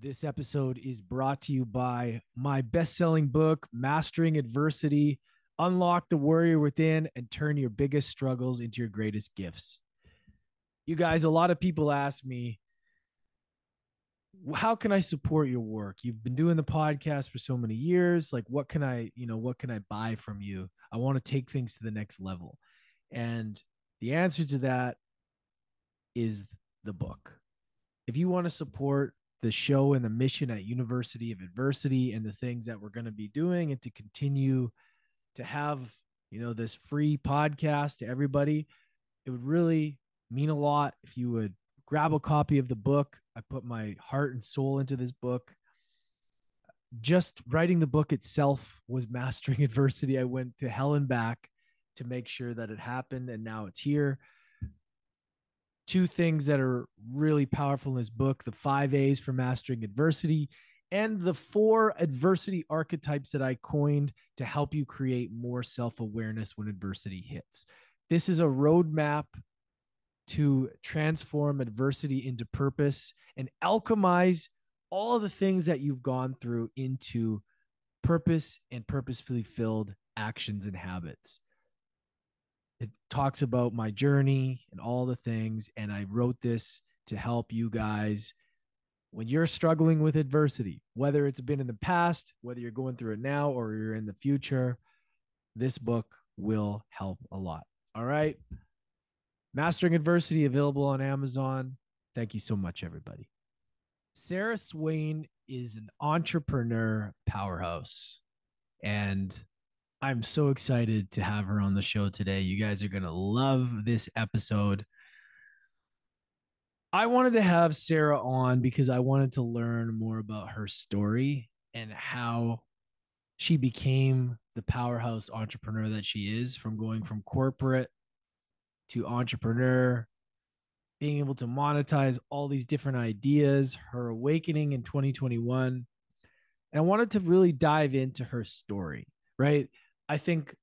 This episode is brought to you by my best selling book, Mastering Adversity Unlock the Warrior Within and Turn Your Biggest Struggles into Your Greatest Gifts. You guys, a lot of people ask me, how can I support your work? You've been doing the podcast for so many years. Like, what can I, you know, what can I buy from you? I want to take things to the next level. And the answer to that is the book. If you want to support the show and the mission at University of Adversity and the things that we're going to be doing and to continue to have, you know, this free podcast to everybody, it would really mean a lot if you would grab a copy of the book. I put my heart and soul into this book. Just writing the book itself was mastering adversity. I went to hell and back to make sure that it happened and now it's here two things that are really powerful in this book the five A's for mastering adversity and the four adversity archetypes that I coined to help you create more self awareness when adversity hits. This is a roadmap to transform adversity into purpose and alchemize all of the things that you've gone through into purpose and purposefully filled actions and habits it talks about my journey and all the things. And I wrote this to help you guys when you're struggling with adversity, whether it's been in the past, whether you're going through it now, or you're in the future. This book will help a lot. All right. Mastering Adversity available on Amazon. Thank you so much, everybody. Sarah Swain is an entrepreneur powerhouse. And I'm so excited to have her on the show today. You guys are going to love this episode. I wanted to have Sarah on because I wanted to learn more about her story and how she became the powerhouse entrepreneur that she is from going from corporate to entrepreneur, being able to monetize all these different ideas, her awakening in 2021. And I wanted to really dive into her story, right? I think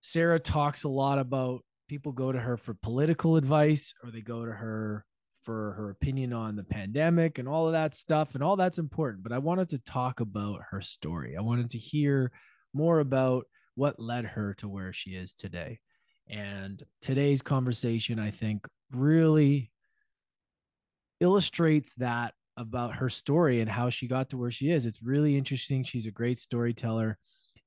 Sarah talks a lot about people go to her for political advice or they go to her for her opinion on the pandemic and all of that stuff and all that's important but i wanted to talk about her story. I wanted to hear more about what led her to where she is today. And today's conversation i think really illustrates that about her story and how she got to where she is. It's really interesting. She's a great storyteller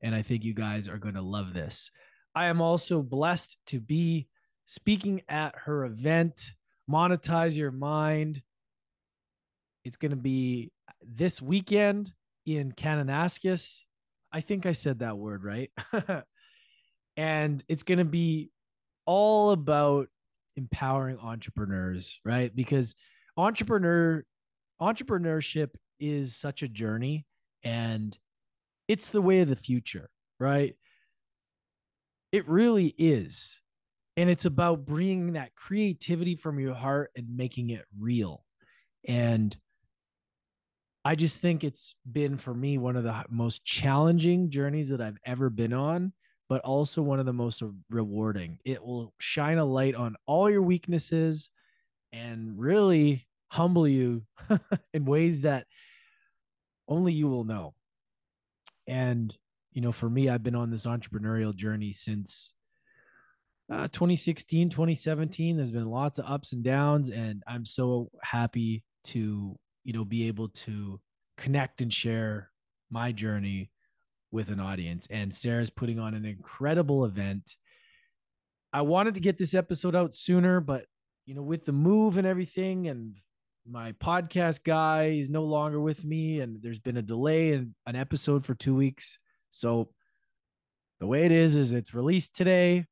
and I think you guys are going to love this. I am also blessed to be speaking at her event, Monetize Your Mind. It's going to be this weekend in Kananaskis. I think I said that word right. and it's going to be all about empowering entrepreneurs, right? Because entrepreneur entrepreneurship is such a journey and it's the way of the future, right? It really is. And it's about bringing that creativity from your heart and making it real. And I just think it's been for me one of the most challenging journeys that I've ever been on, but also one of the most uh, rewarding. It will shine a light on all your weaknesses and really humble you in ways that only you will know. And, you know, for me, I've been on this entrepreneurial journey since uh, 2016, 2017. There's been lots of ups and downs, and I'm so happy to, you know, be able to connect and share my journey with an audience. And Sarah's putting on an incredible event. I wanted to get this episode out sooner, but you know, with the move and everything and my podcast guy is no longer with me and there's been a delay in an episode for two weeks. So the way it is is it's released today.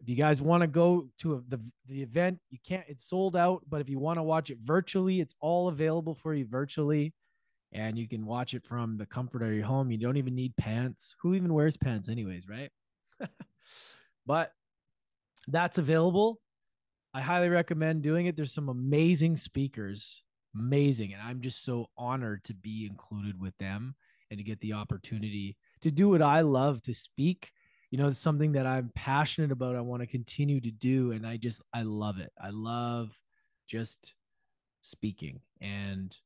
If you guys want to go to a, the the event you can't it's sold out but if you want to watch it virtually it's all available for you virtually. And you can watch it from the comfort of your home. You don't even need pants. Who even wears pants anyways right? But that's available I highly recommend doing it. There's some amazing speakers, amazing. And I'm just so honored to be included with them and to get the opportunity to do what I love to speak. You know, it's something that I'm passionate about. I want to continue to do. And I just, I love it. I love just speaking. And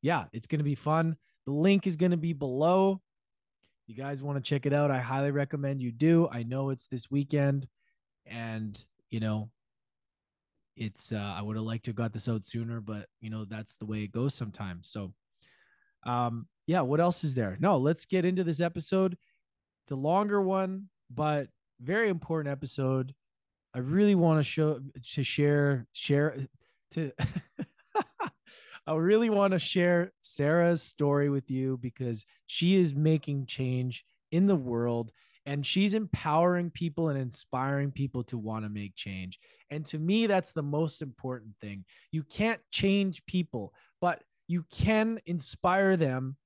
yeah, it's going to be fun. The link is going to be below. You guys want to check it out? I highly recommend you do. I know it's this weekend and, you know, it's uh I would have liked to have got this out sooner, but you know, that's the way it goes sometimes. So um yeah, what else is there? No, let's get into this episode. It's a longer one, but very important episode. I really want to show to share share to I really want to share Sarah's story with you because she is making change in the world and she's empowering people and inspiring people to want to make change. And to me, that's the most important thing. You can't change people, but you can inspire them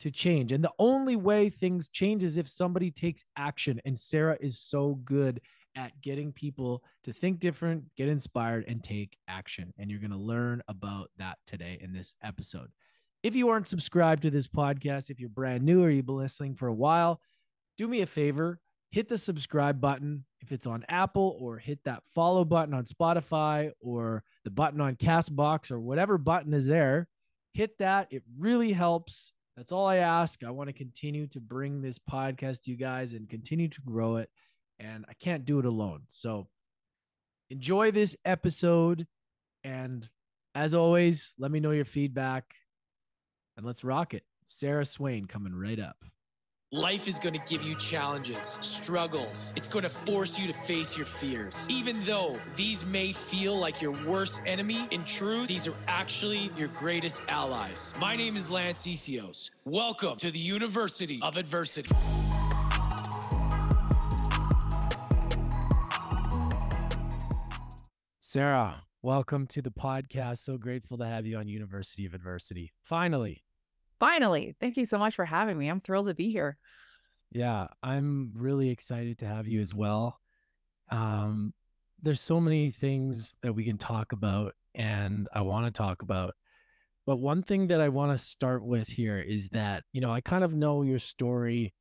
to change. And the only way things change is if somebody takes action. And Sarah is so good at getting people to think different, get inspired, and take action. And you're going to learn about that today in this episode. If you aren't subscribed to this podcast, if you're brand new or you've been listening for a while, do me a favor hit the subscribe button if it's on Apple, or hit that follow button on Spotify, or the button on Castbox, or whatever button is there. Hit that. It really helps. That's all I ask. I want to continue to bring this podcast to you guys and continue to grow it and I can't do it alone. So enjoy this episode. And as always, let me know your feedback and let's rock it. Sarah Swain coming right up. Life is going to give you challenges, struggles. It's going to force you to face your fears. Even though these may feel like your worst enemy, in truth, these are actually your greatest allies. My name is Lance Essihos. Welcome to the University of Adversity. Sarah, welcome to the podcast. So grateful to have you on University of Adversity. Finally. Finally. Thank you so much for having me. I'm thrilled to be here. Yeah, I'm really excited to have you as well. Um, there's so many things that we can talk about and I want to talk about. But one thing that I want to start with here is that, you know, I kind of know your story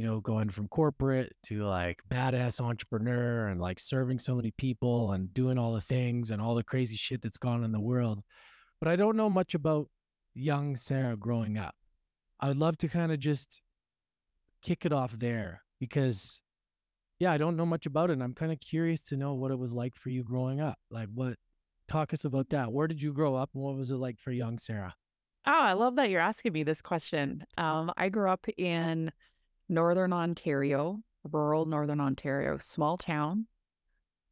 you know, going from corporate to like badass entrepreneur and like serving so many people and doing all the things and all the crazy shit that's gone in the world. But I don't know much about young Sarah growing up. I would love to kind of just kick it off there because yeah, I don't know much about it. And I'm kind of curious to know what it was like for you growing up. Like what talk us about that. Where did you grow up and what was it like for young Sarah? Oh, I love that you're asking me this question. Um, I grew up in Northern Ontario, rural Northern Ontario, small town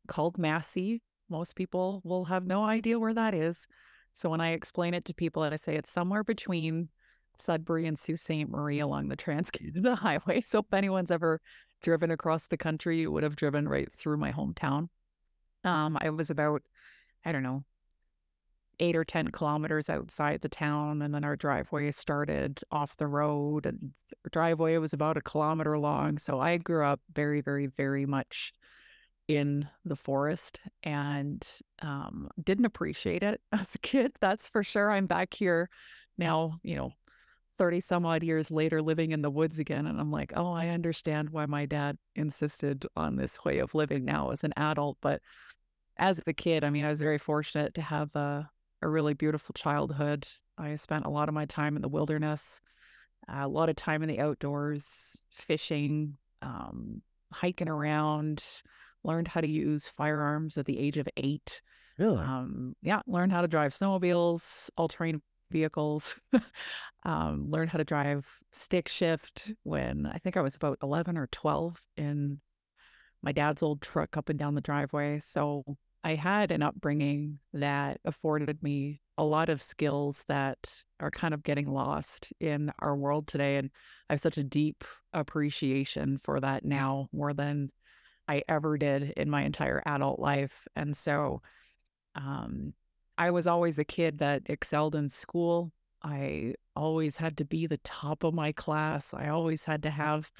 called Massey. Most people will have no idea where that is. So when I explain it to people, I say it's somewhere between Sudbury and Sault Ste. Marie along the Trans Canada Highway. So if anyone's ever driven across the country, you would have driven right through my hometown. Um, I was about, I don't know, eight or 10 kilometers outside the town. And then our driveway started off the road, and the driveway was about a kilometer long. So I grew up very, very, very much in the forest and um, didn't appreciate it as a kid. That's for sure. I'm back here now, you know, 30 some odd years later living in the woods again. And I'm like, oh, I understand why my dad insisted on this way of living now as an adult. But as a kid, I mean, I was very fortunate to have a, a really beautiful childhood. I spent a lot of my time in the wilderness, a lot of time in the outdoors, fishing, um, hiking around, learned how to use firearms at the age of eight. Really? Um, yeah, learned how to drive snowmobiles, all terrain vehicles, um, learned how to drive stick shift when I think I was about 11 or 12 in my dad's old truck up and down the driveway. So I had an upbringing that afforded me a lot of skills that are kind of getting lost in our world today. And I have such a deep appreciation for that now more than I ever did in my entire adult life. And so um, I was always a kid that excelled in school. I always had to be the top of my class. I always had to have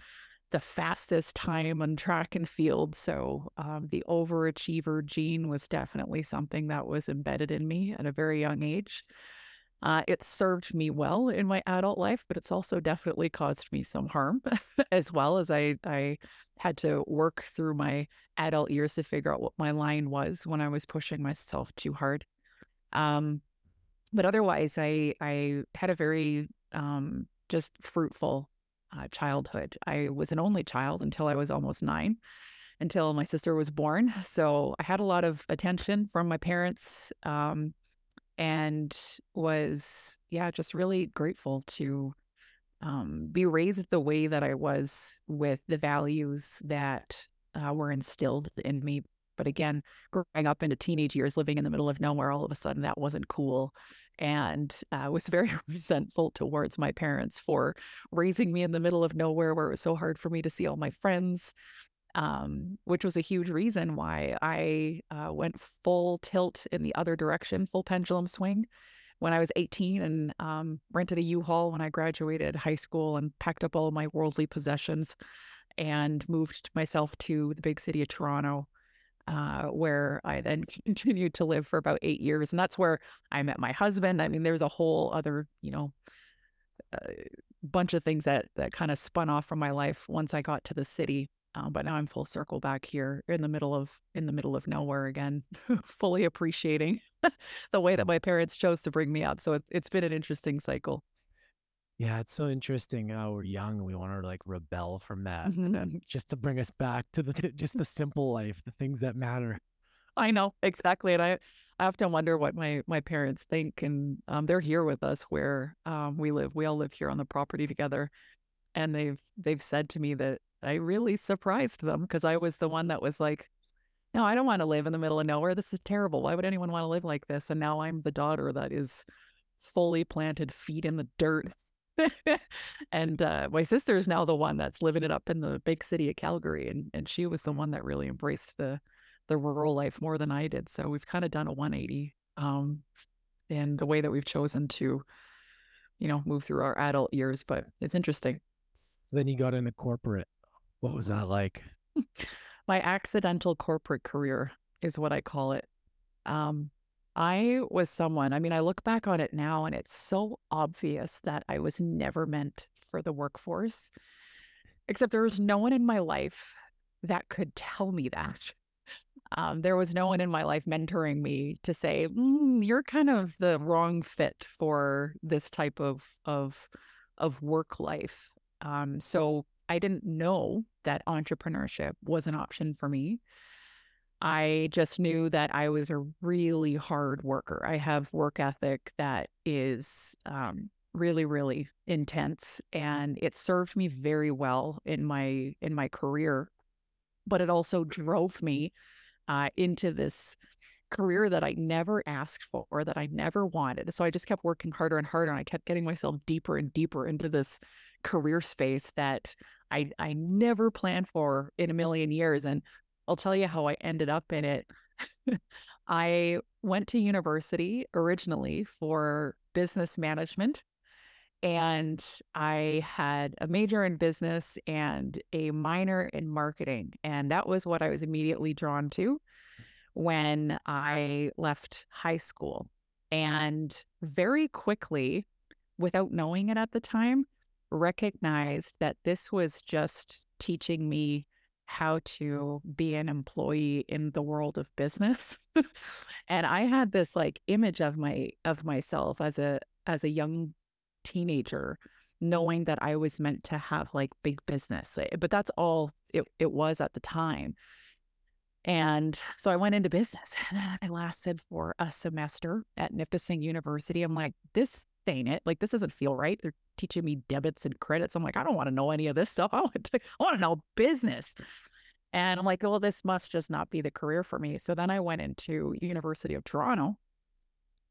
the fastest time on track and field. So um, the overachiever gene was definitely something that was embedded in me at a very young age. Uh, it served me well in my adult life, but it's also definitely caused me some harm as well as I, I had to work through my adult years to figure out what my line was when I was pushing myself too hard. Um, but otherwise, I I had a very um, just fruitful uh, childhood. I was an only child until I was almost nine, until my sister was born. So I had a lot of attention from my parents, um, and was yeah, just really grateful to um, be raised the way that I was with the values that uh, were instilled in me. But again, growing up into teenage years, living in the middle of nowhere, all of a sudden that wasn't cool. And I uh, was very resentful towards my parents for raising me in the middle of nowhere where it was so hard for me to see all my friends, um, which was a huge reason why I uh, went full tilt in the other direction, full pendulum swing when I was 18 and um, rented a U-Haul when I graduated high school and packed up all my worldly possessions and moved myself to the big city of Toronto, uh, where I then continued to live for about eight years. And that's where I met my husband. I mean, there's a whole other, you know, uh, bunch of things that that kind of spun off from my life once I got to the city. Uh, but now I'm full circle back here in the middle of in the middle of nowhere again, fully appreciating the way that my parents chose to bring me up. So it, it's been an interesting cycle. Yeah, it's so interesting how we're young and we want to like rebel from that, mm-hmm. and just to bring us back to the just the simple life, the things that matter. I know exactly, and I I often wonder what my my parents think, and um, they're here with us where um, we live. We all live here on the property together, and they've they've said to me that I really surprised them because I was the one that was like, no, I don't want to live in the middle of nowhere. This is terrible. Why would anyone want to live like this? And now I'm the daughter that is fully planted feet in the dirt. and uh, my sister is now the one that's living it up in the big city of Calgary, and and she was the one that really embraced the the rural life more than I did. So we've kind of done a 180 um, in the way that we've chosen to, you know, move through our adult years. But it's interesting. So then you got into corporate. What was that like? my accidental corporate career is what I call it. Um, I was someone, I mean, I look back on it now and it's so obvious that I was never meant for the workforce, except there was no one in my life that could tell me that. Um, there was no one in my life mentoring me to say, mm, "You're kind of the wrong fit for this type of of of work life." Um, so I didn't know that entrepreneurship was an option for me. I just knew that I was a really hard worker. I have work ethic that is um, really, really intense, and it served me very well in my in my career. But it also drove me uh, into this career that I never asked for, that I never wanted. So I just kept working harder and harder, and I kept getting myself deeper and deeper into this career space that I I never planned for in a million years. And I'll tell you how I ended up in it. I went to university originally for business management and I had a major in business and a minor in marketing. And that was what I was immediately drawn to when I left high school. And very quickly, without knowing it at the time, recognized that this was just teaching me how to be an employee in the world of business. And i had this like image of my of myself as a as a young teenager knowing that i was meant to have like big business eh, but that's all it, it was at the time. And so i went into business and i lasted for a semester at nipissing university. I'm like this ain't it like this doesn't feel right they're teaching me debits and credits. I'm like, I don't want to know any of this stuff. I want to, I want to know business. And I'm like, well, this must just not be the career for me. So then I went into University of Toronto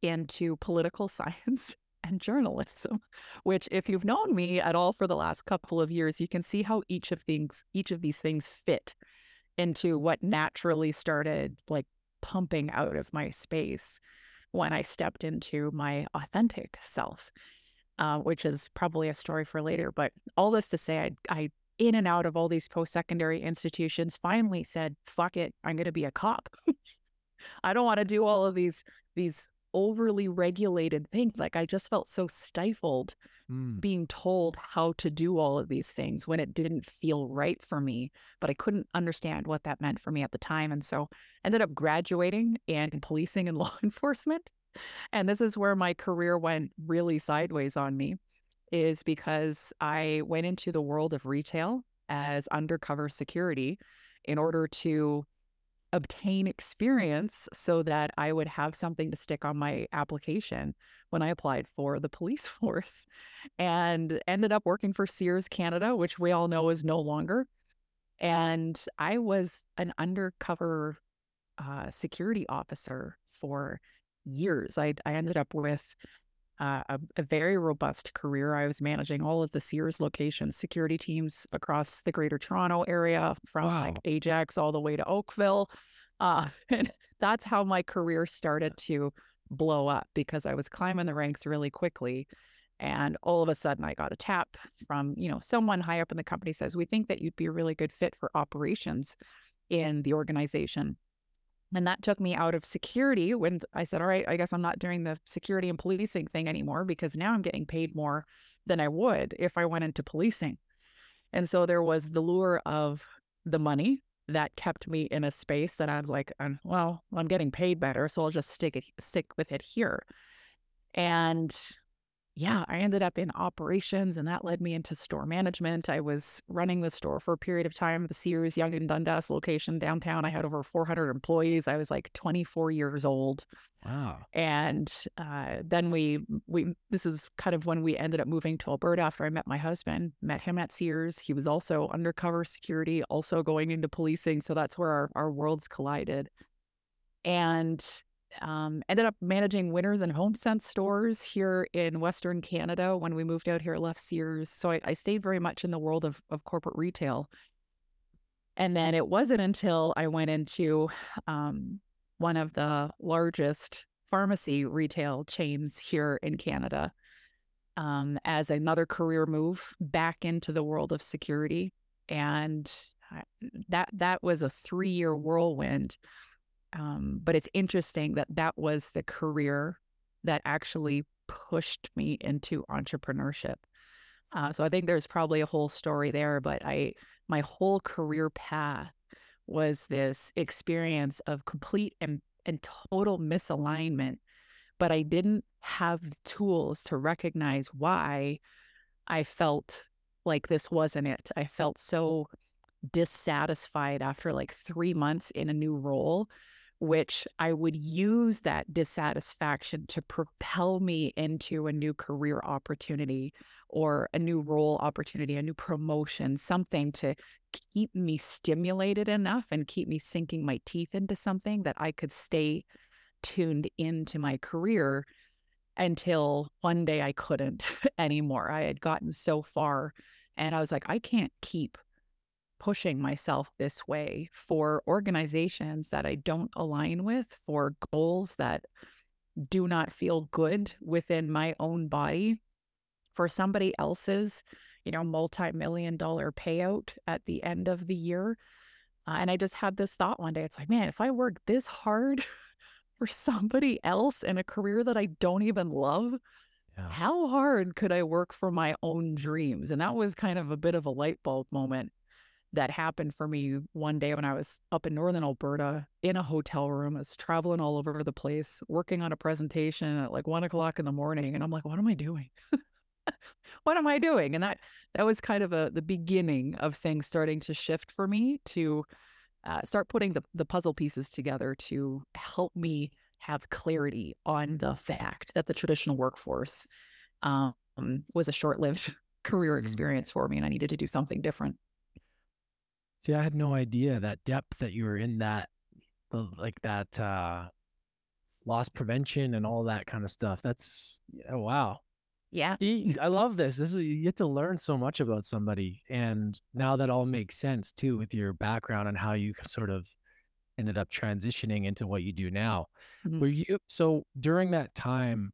into political science and journalism, which if you've known me at all for the last couple of years, you can see how each of things each of these things fit into what naturally started like pumping out of my space when I stepped into my authentic self uh, which is probably a story for later. But all this to say, I, I in and out of all these post secondary institutions, finally said, "Fuck it, I'm going to be a cop." I don't want to do all of these these overly regulated things. Like I just felt so stifled mm. being told how to do all of these things when it didn't feel right for me, but I couldn't understand what that meant for me at the time. And so ended up graduating and in policing and law enforcement and this is where my career went really sideways on me is because I went into the world of retail as undercover security in order to obtain experience so that I would have something to stick on my application when I applied for the police force and ended up working for Sears Canada, which we all know is no longer. And I was an undercover uh, security officer for years. I, I ended up with uh, a, a, very robust career. I was managing all of the Sears locations, security teams across the Greater Toronto area, from wow. like Ajax all the way to Oakville. Uh, and that's how my career started to blow up because I was climbing the ranks really quickly. And all of a sudden, I got a tap from you know someone high up in the company says, "We think that you'd be a really good fit for operations in the organization." And that took me out of security when I said, all right, I guess I'm not doing the security and policing thing anymore because now I'm getting paid more than I would if I went into policing. And so there was the lure of the money that kept me in a space that I was like, uh, well, I'm getting paid better, so I'll just stick it stick with it here. And yeah, I ended up in operations and that led me into store management. I was running the store for a period of time, the Sears Yonge and Dundas location downtown. I had over 400 employees. I was like 24 years old. Wow. And uh, then we, we, this is kind of when we ended up moving to Alberta after I met my husband, met him at Sears. He was also undercover security, also going into policing. So that's where our, our worlds collided. And um, ended up managing Winners and HomeSense stores here in Western Canada. When we moved out here, left Sears. So I, I stayed very much in the world of, of corporate retail. And then it wasn't until I went into um, one of the largest pharmacy retail chains here in Canada um, as another career move back into the world of security. And that that was a three year whirlwind um, but it's interesting that that was the career that actually pushed me into entrepreneurship. Uh, so I think there's probably a whole story there, but I my whole career path was this experience of complete and, and total misalignment, but I didn't have the tools to recognize why I felt like this wasn't it. I felt so dissatisfied after like three months in a new role which I would use that dissatisfaction to propel me into a new career opportunity or a new role opportunity, a new promotion, something to keep me stimulated enough and keep me sinking my teeth into something that I could stay tuned into my career until one day I couldn't anymore. I had gotten so far and I was like, I can't keep pushing myself this way for organizations that I don't align with, for goals that do not feel good within my own body, for somebody else's, you know, multi-million dollar payout at the end of the year. Uh, and I just had this thought one day. It's like, man, if I work this hard for somebody else in a career that I don't even love, yeah. how hard could I work for my own dreams? And that was kind of a bit of a light bulb moment that happened for me one day when I was up in northern Alberta in a hotel room. I was traveling all over the place, working on a presentation at like one o'clock in the morning. And I'm like, what am I doing? what am I doing? And that that was kind of a the beginning of things starting to shift for me to uh, start putting the, the puzzle pieces together to help me have clarity on the fact that the traditional workforce um, was a short-lived career mm-hmm. experience for me and I needed to do something different. See, I had no idea that depth that you were in that, like that uh, loss prevention and all that kind of stuff. That's oh, wow. Yeah. I love this. This is you get to learn so much about somebody, and now that all makes sense too with your background and how you sort of ended up transitioning into what you do now. Mm-hmm. Were you so during that time?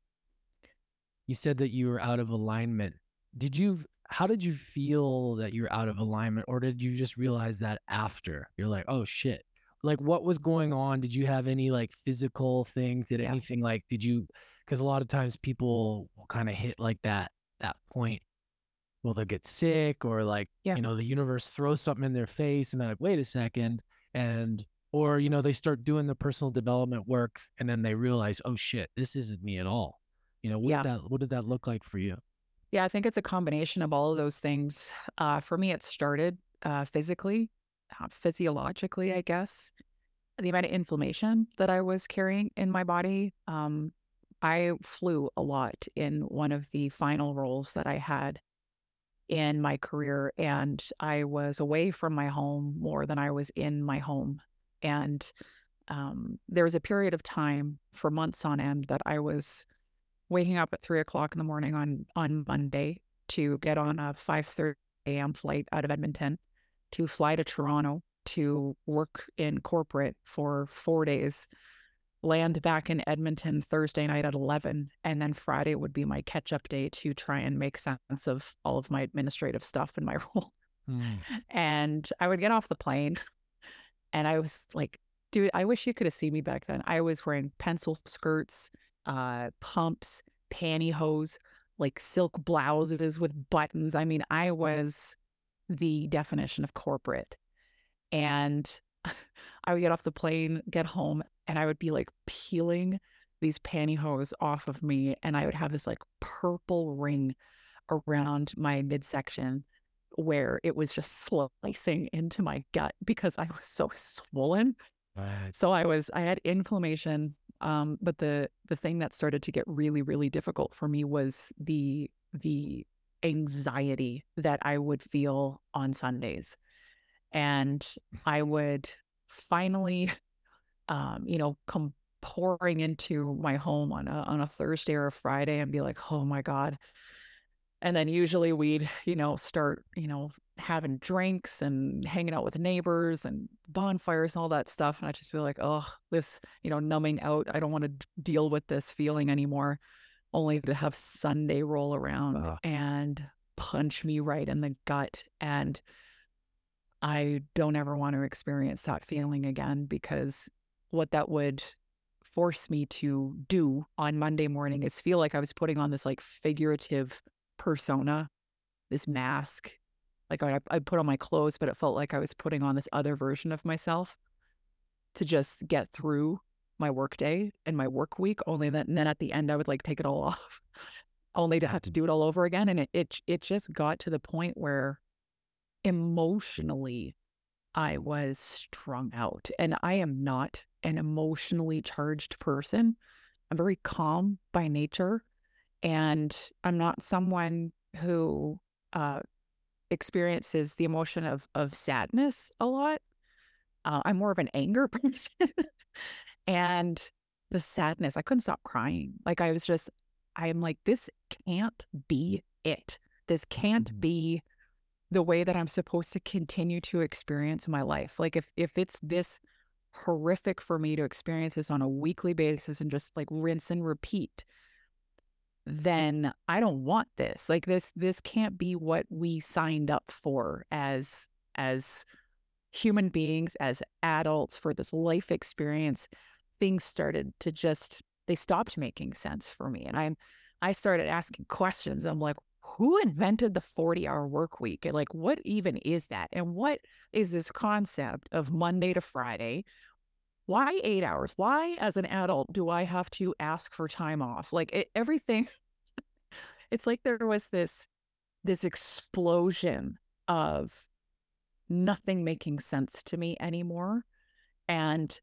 You said that you were out of alignment. Did you how did you feel that you're out of alignment or did you just realize that after? You're like oh shit. Like what was going on? Did you have any like physical things? Did anything like did you because a lot of times people will kind of hit like that that point. Well they'll get sick or like yeah. you know the universe throws something in their face and they're like wait a second and or you know they start doing the personal development work and then they realize oh shit this isn't me at all. You know what yeah. did that what did that look like for you yeah i think it's a combination of all of those things. Uh, for me it started uh, physically uh, physiologically i guess. The amount of inflammation that i was carrying in my body um, i flew a lot in one of the final roles that i had in my career and i was away from my home more than i was in my home. And um, there was a period of time for months on end that I was waking up at three o'clock in the morning on on Monday to get on a five thirty a.m. flight out of Edmonton to fly to Toronto to work in corporate for four days, land back in Edmonton Thursday night at 11. And then Friday would be my catch up day to try and make sense of all of my administrative stuff in my role. Mm. And I would get off the plane and I was like, dude, I wish you could have seen me back then. I was wearing pencil skirts, uh, pumps, pantyhose, like silk blouses with buttons. I mean, I was the definition of corporate. And I would get off the plane, get home, and I would be like peeling these pantyhose off of me. And I would have this like purple ring around my midsection where it was just slicing into my gut because I was so swollen. Right. So I was I had inflammation. Um, but the the thing that started to get really, really difficult for me was the the anxiety that I would feel on Sundays. And I would finally um, you know, come pouring into my home on a on a Thursday or a Friday and be like, oh my God, and then usually we'd, you know, start, you know, having drinks and hanging out with neighbors and bonfires and all that stuff. And I just feel like, oh, this, you know, numbing out. I don't want to deal with this feeling anymore, only to have Sunday roll around uh. and punch me right in the gut. And I don't ever want to experience that feeling again because what that would force me to do on Monday morning is feel like I was putting on this like figurative persona, this mask. Like I, I put on my clothes, but it felt like I was putting on this other version of myself to just get through my work day and my work week. Only that, and then at the end, I would like take it all off, only to have to do it all over again. And it, it, it just got to the point where emotionally I was strung out. And I am not an emotionally charged person. I'm very calm by nature. And I'm not someone who uh, experiences the emotion of of sadness a lot. Uh, I'm more of an anger person, and the sadness. I couldn't stop crying. Like I was just, I'm like, this can't be it. This can't mm-hmm. be the way that I'm supposed to continue to experience my life. Like if if it's this horrific for me to experience this on a weekly basis and just like rinse and repeat Mm-hmm. then I don't want this. Like this this can't be what we signed up for as as human beings, as adults for this life experience. Things started to just they stopped making sense for me. And I'm I started asking questions. I'm like, who invented the 40 hour work week? And like, what even is that? And what is this concept of Monday to Friday? Why eight hours? Why, as an adult, do I have to ask for time off? Like it, everything, it's like there was this this explosion of nothing making sense to me anymore, and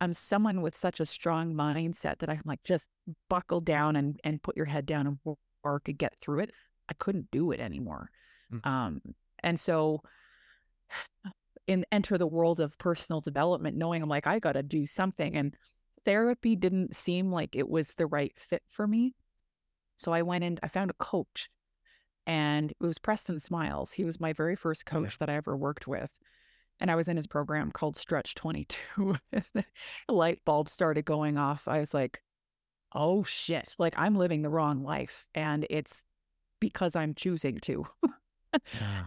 I'm someone with such a strong mindset that I'm like just buckle down and and put your head down and work and get through it. I couldn't do it anymore, mm-hmm. um, and so in enter the world of personal development knowing I'm like I got to do something and therapy didn't seem like it was the right fit for me. So I went and I found a coach and it was Preston Smiles. He was my very first coach that I ever worked with. And I was in his program called Stretch 22. the light bulb started going off. I was like, oh shit, like I'm living the wrong life. And it's because I'm choosing to. yeah.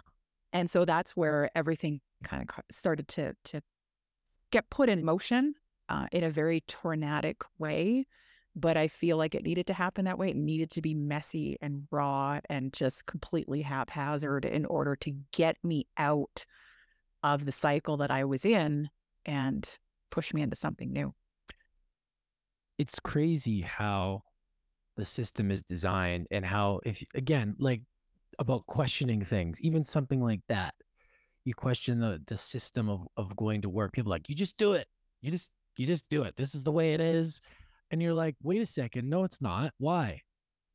And so that's where everything kind of started to to get put in motion uh, in a very tornadic way. But I feel like it needed to happen that way. It needed to be messy and raw and just completely haphazard in order to get me out of the cycle that I was in and push me into something new. It's crazy how the system is designed and how if again like about questioning things even something like that you question the the system of of going to work people like you just do it. You just you just do it. This is the way it is. And you're like wait a second. No it's not. Why?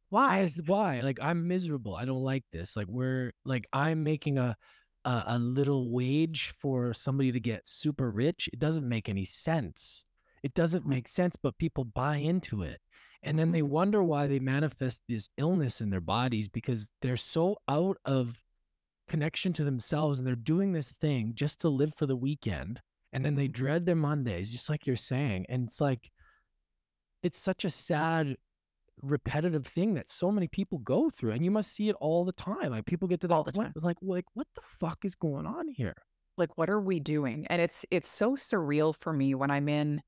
Why is why? Like i'm miserable. I don't like this. Like we're like i'm making a a, a little wage for somebody to get super rich. It doesn't make any sense. It doesn't mm-hmm. make sense but people buy into it. And then they mm-hmm. wonder why they manifest this illness in their bodies because they're so out of connection to themselves and they're doing this thing just to live for the weekend and then they dread their mondays just like you're saying and it's like it's such a sad repetitive thing that so many people go through and you must see it all the time like people get to that all the time like like what the fuck is going on here like what are we doing and it's it's so surreal for me when i'm in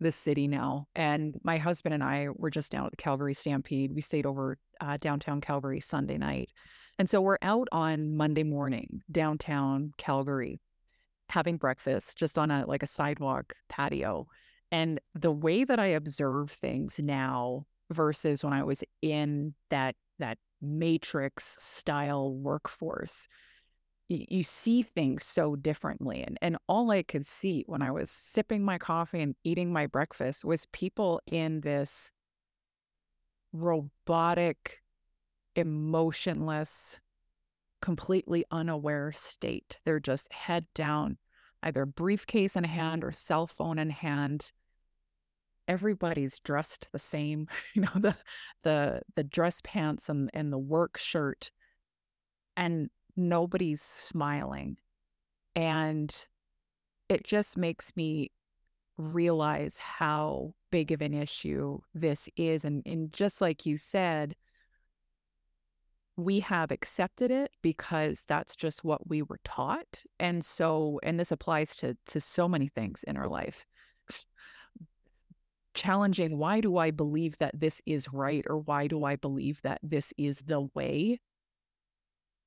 the city now. And my husband and I were just down at the Calgary Stampede. We stayed over uh, downtown Calgary Sunday night. And so we're out on Monday morning, downtown Calgary, having breakfast just on a like a sidewalk patio. And the way that I observe things now versus when I was in that that matrix style workforce you see things so differently. And, and all I could see when I was sipping my coffee and eating my breakfast was people in this robotic, emotionless, completely unaware state. They're just head down, either briefcase in hand or cell phone in hand. Everybody's dressed the same, you know, the the the dress pants and, and the work shirt. And nobody's smiling. And it just makes me realize how big of an issue this is. And, and just like you said, we have accepted it because that's just what we were taught. And so, and this applies to, to so many things in our life. Challenging why do I believe that this is right or why do I believe that this is the way?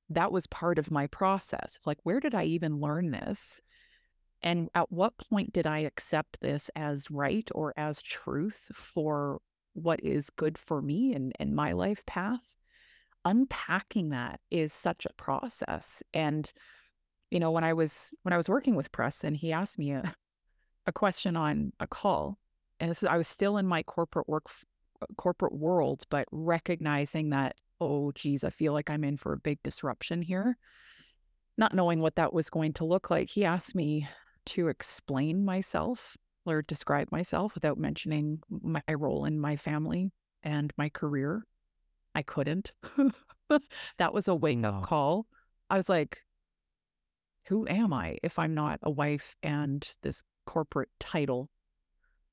that was part of my process. Like, where did I even learn this? And at what point did I accept this as right or as truth for what is good for me and, and my life path? Unpacking that is such a process. And, you know, when I was when I was working with Preston, he asked me a, a question on a call. And this, is I was still in my corporate work uh, corporate world, but recognizing that oh, geez, I feel like I'm in for a big disruption here. Not knowing what that was going to look like, he asked me to explain myself or describe myself without mentioning my role in my family and my career. I couldn't. that was a wake up no. call. I was like, who am I if I'm not a wife and this corporate title,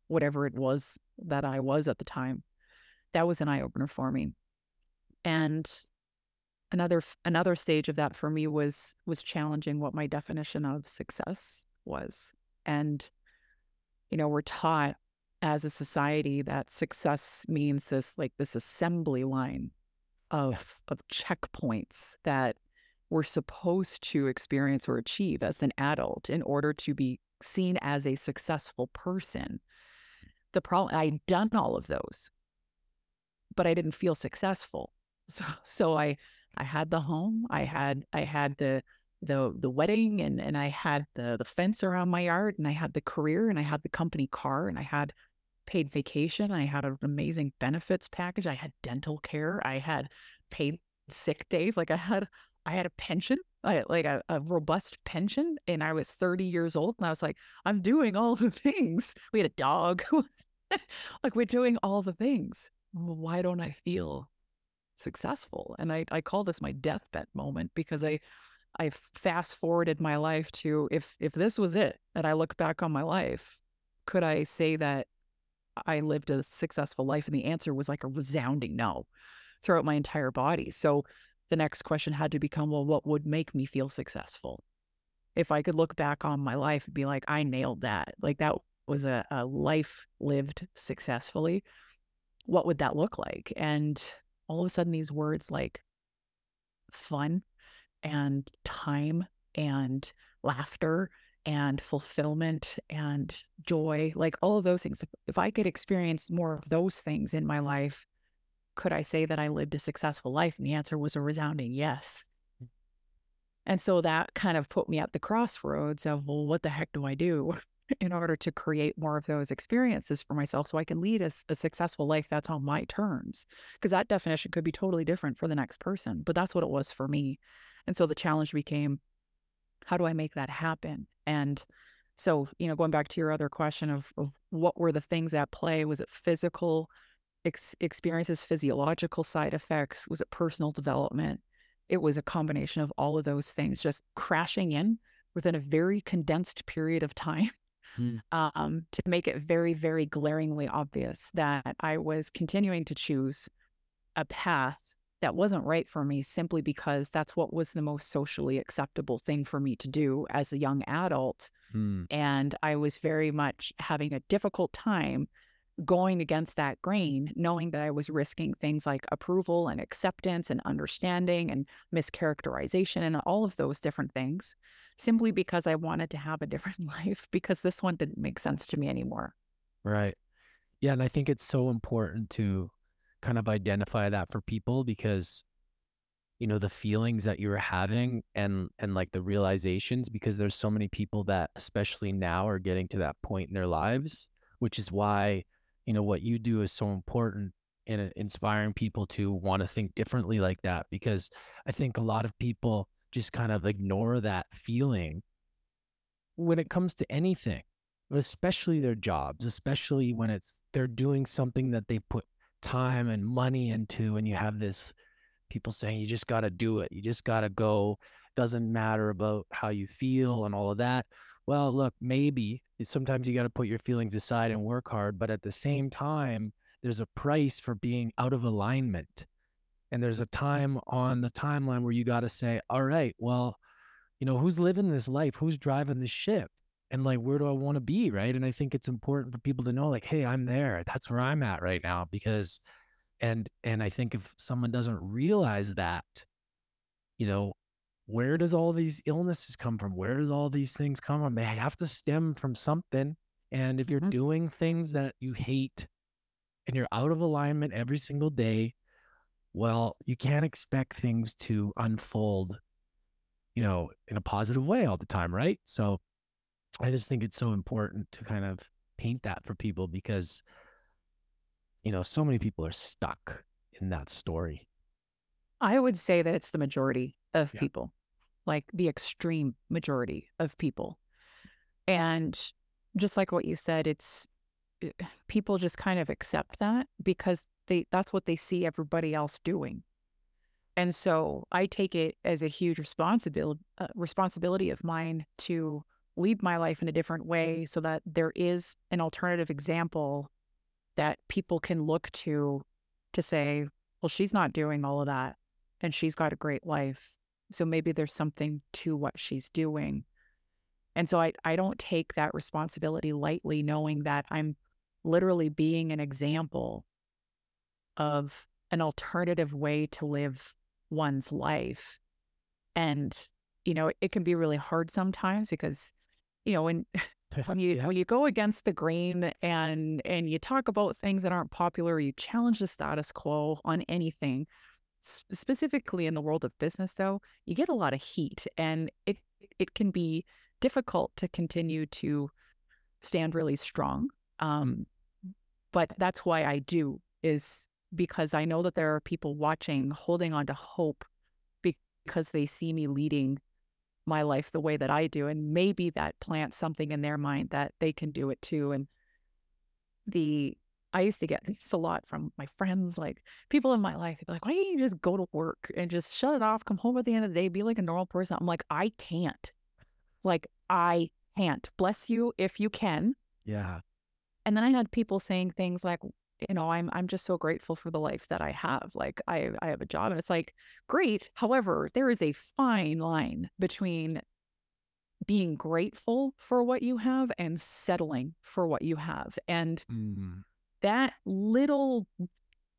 whatever it was that I was at the time? That was an eye opener for me and another another stage of that for me was was challenging what my definition of success was and you know we're taught as a society that success means this like this assembly line of of checkpoints that we're supposed to experience or achieve as an adult in order to be seen as a successful person. The problem i'd done all of those. But i didn't feel successful. So so I I had the home, I had I had the the the wedding and and I had the the fence around my yard and I had the career and I had the company car and I had paid vacation, I had an amazing benefits package, I had dental care, I had paid sick days, like I had I had a pension, like a, a robust pension and I was 30 years old and I was like, I'm doing all the things. We had a dog. like we're doing all the things. Why don't I feel successful. And I, I call this my deathbed moment because I I fast forwarded my life to if if this was it and I look back on my life, could I say that I lived a successful life? And the answer was like a resounding no throughout my entire body. So the next question had to become, well, what would make me feel successful? If I could look back on my life and be like, I nailed that. Like that was a, a life lived successfully. What would that look like? And all of a sudden these words like fun and time and laughter and fulfillment and joy, like all of those things. If, I could experience more of those things in my life, could I say that I lived a successful life? And the answer was a resounding yes. Mm. And so that kind of put me at the crossroads of, well, what the heck do I do in order to create more of those experiences for myself so I can lead a, a successful life that's on my terms? Because that definition could be totally different for the next person, but that's what it was for me. And so the challenge became, how do I make that happen? And so, you know, going back to your other question of, of what were the things at play? Was it physical ex- experiences, physiological side effects? Was it personal development? It was a combination of all of those things just crashing in within a very condensed period of time hmm. um, to make it very, very glaringly obvious that I was continuing to choose a path that wasn't right for me simply because that's what was the most socially acceptable thing for me to do as a young adult. Hmm. And I was very much having a difficult time going against that grain, knowing that I was risking things like approval and acceptance and understanding and mischaracterization and all of those different things, simply because I wanted to have a different life because this one didn't make sense to me anymore. Right. Yeah. And I think it's so important to kind of identify that for people because you know the feelings that you're having and and like the realizations because there's so many people that especially now are getting to that point in their lives which is why you know what you do is so important in uh, inspiring people to want to think differently like that because i think a lot of people just kind of ignore that feeling when it comes to anything but especially their jobs especially when it's they're doing something that they put time and money into and you have this people saying you just got to do it. You just got to go. Doesn't matter about how you feel and all of that. Well look maybe sometimes you got to put your feelings aside and work hard but at the same time there's a price for being out of alignment. And there's a mm. time on the timeline where you got to say all right well you know who's living this life? Who's driving the ship and like where do i want to be right? And i think it's important for people to know like hey i'm there. That's where i'm at right now because and and i think if someone doesn't realize that you know where does all these illnesses come from? Where does all these things come from? They have to stem from something and if you're mm-hmm. doing things that you hate and you're out of alignment every single day well you can't expect things to unfold you know in a positive way all the time right? So I just think it's so important to kind of paint that for people because, you know, so many people are stuck in that story. I would say that it's the majority of yeah. people, like the extreme majority of people. And just like what you said, it's eh, people just kind of accept that because they that's what they see everybody else doing. And so I take it as a huge responsibility uh, responsibility of mine to lead my life in a different mm-hmm. way so that there is an alternative example that people can look to to say, well, she's not doing all of that and she's got a great life. So maybe there's something to what she's doing. And so I, I don't take that responsibility lightly, knowing that I'm literally being an example of an alternative way to live one's life. And, you know, it can be really hard sometimes because you know, when when you yeah. when you go against the grain and and you talk about things that aren't popular, you challenge the status quo on anything. specifically in the world of business, though, you get a lot of heat, and it it can be difficult to continue to stand really strong. Um, but that's why I do is because I know that there are people watching, holding on to hope because they see me leading my life the way that I do. And maybe that plants something in their mind that they can do it too. And the, I used to get this a lot from my friends, like people in my life. They'd be like, why don't you just go to work and just shut it off, come home at the end of the day, be like a normal person? I'm like, I can't. Like, I can't. Bless you if you can. Yeah. And then I had people saying things like, you know i'm i'm just so grateful for the life that i have like i i have a job and it's like great however there is a fine line between being grateful for what you have and settling for what you have and mm. that little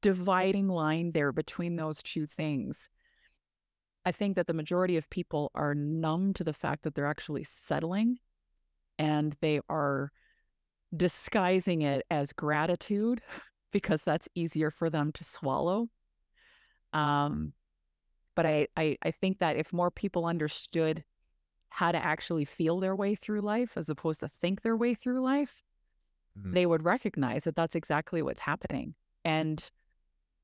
dividing line there between those two things i think that the majority of people are numb to the fact that they're actually settling and they are disguising it as gratitude because that's easier for them to swallow. Um, but I, I, I think that if more people understood how to actually feel their way through life as opposed to think their way through life, mm-hmm. they would recognize that that's exactly what's happening. And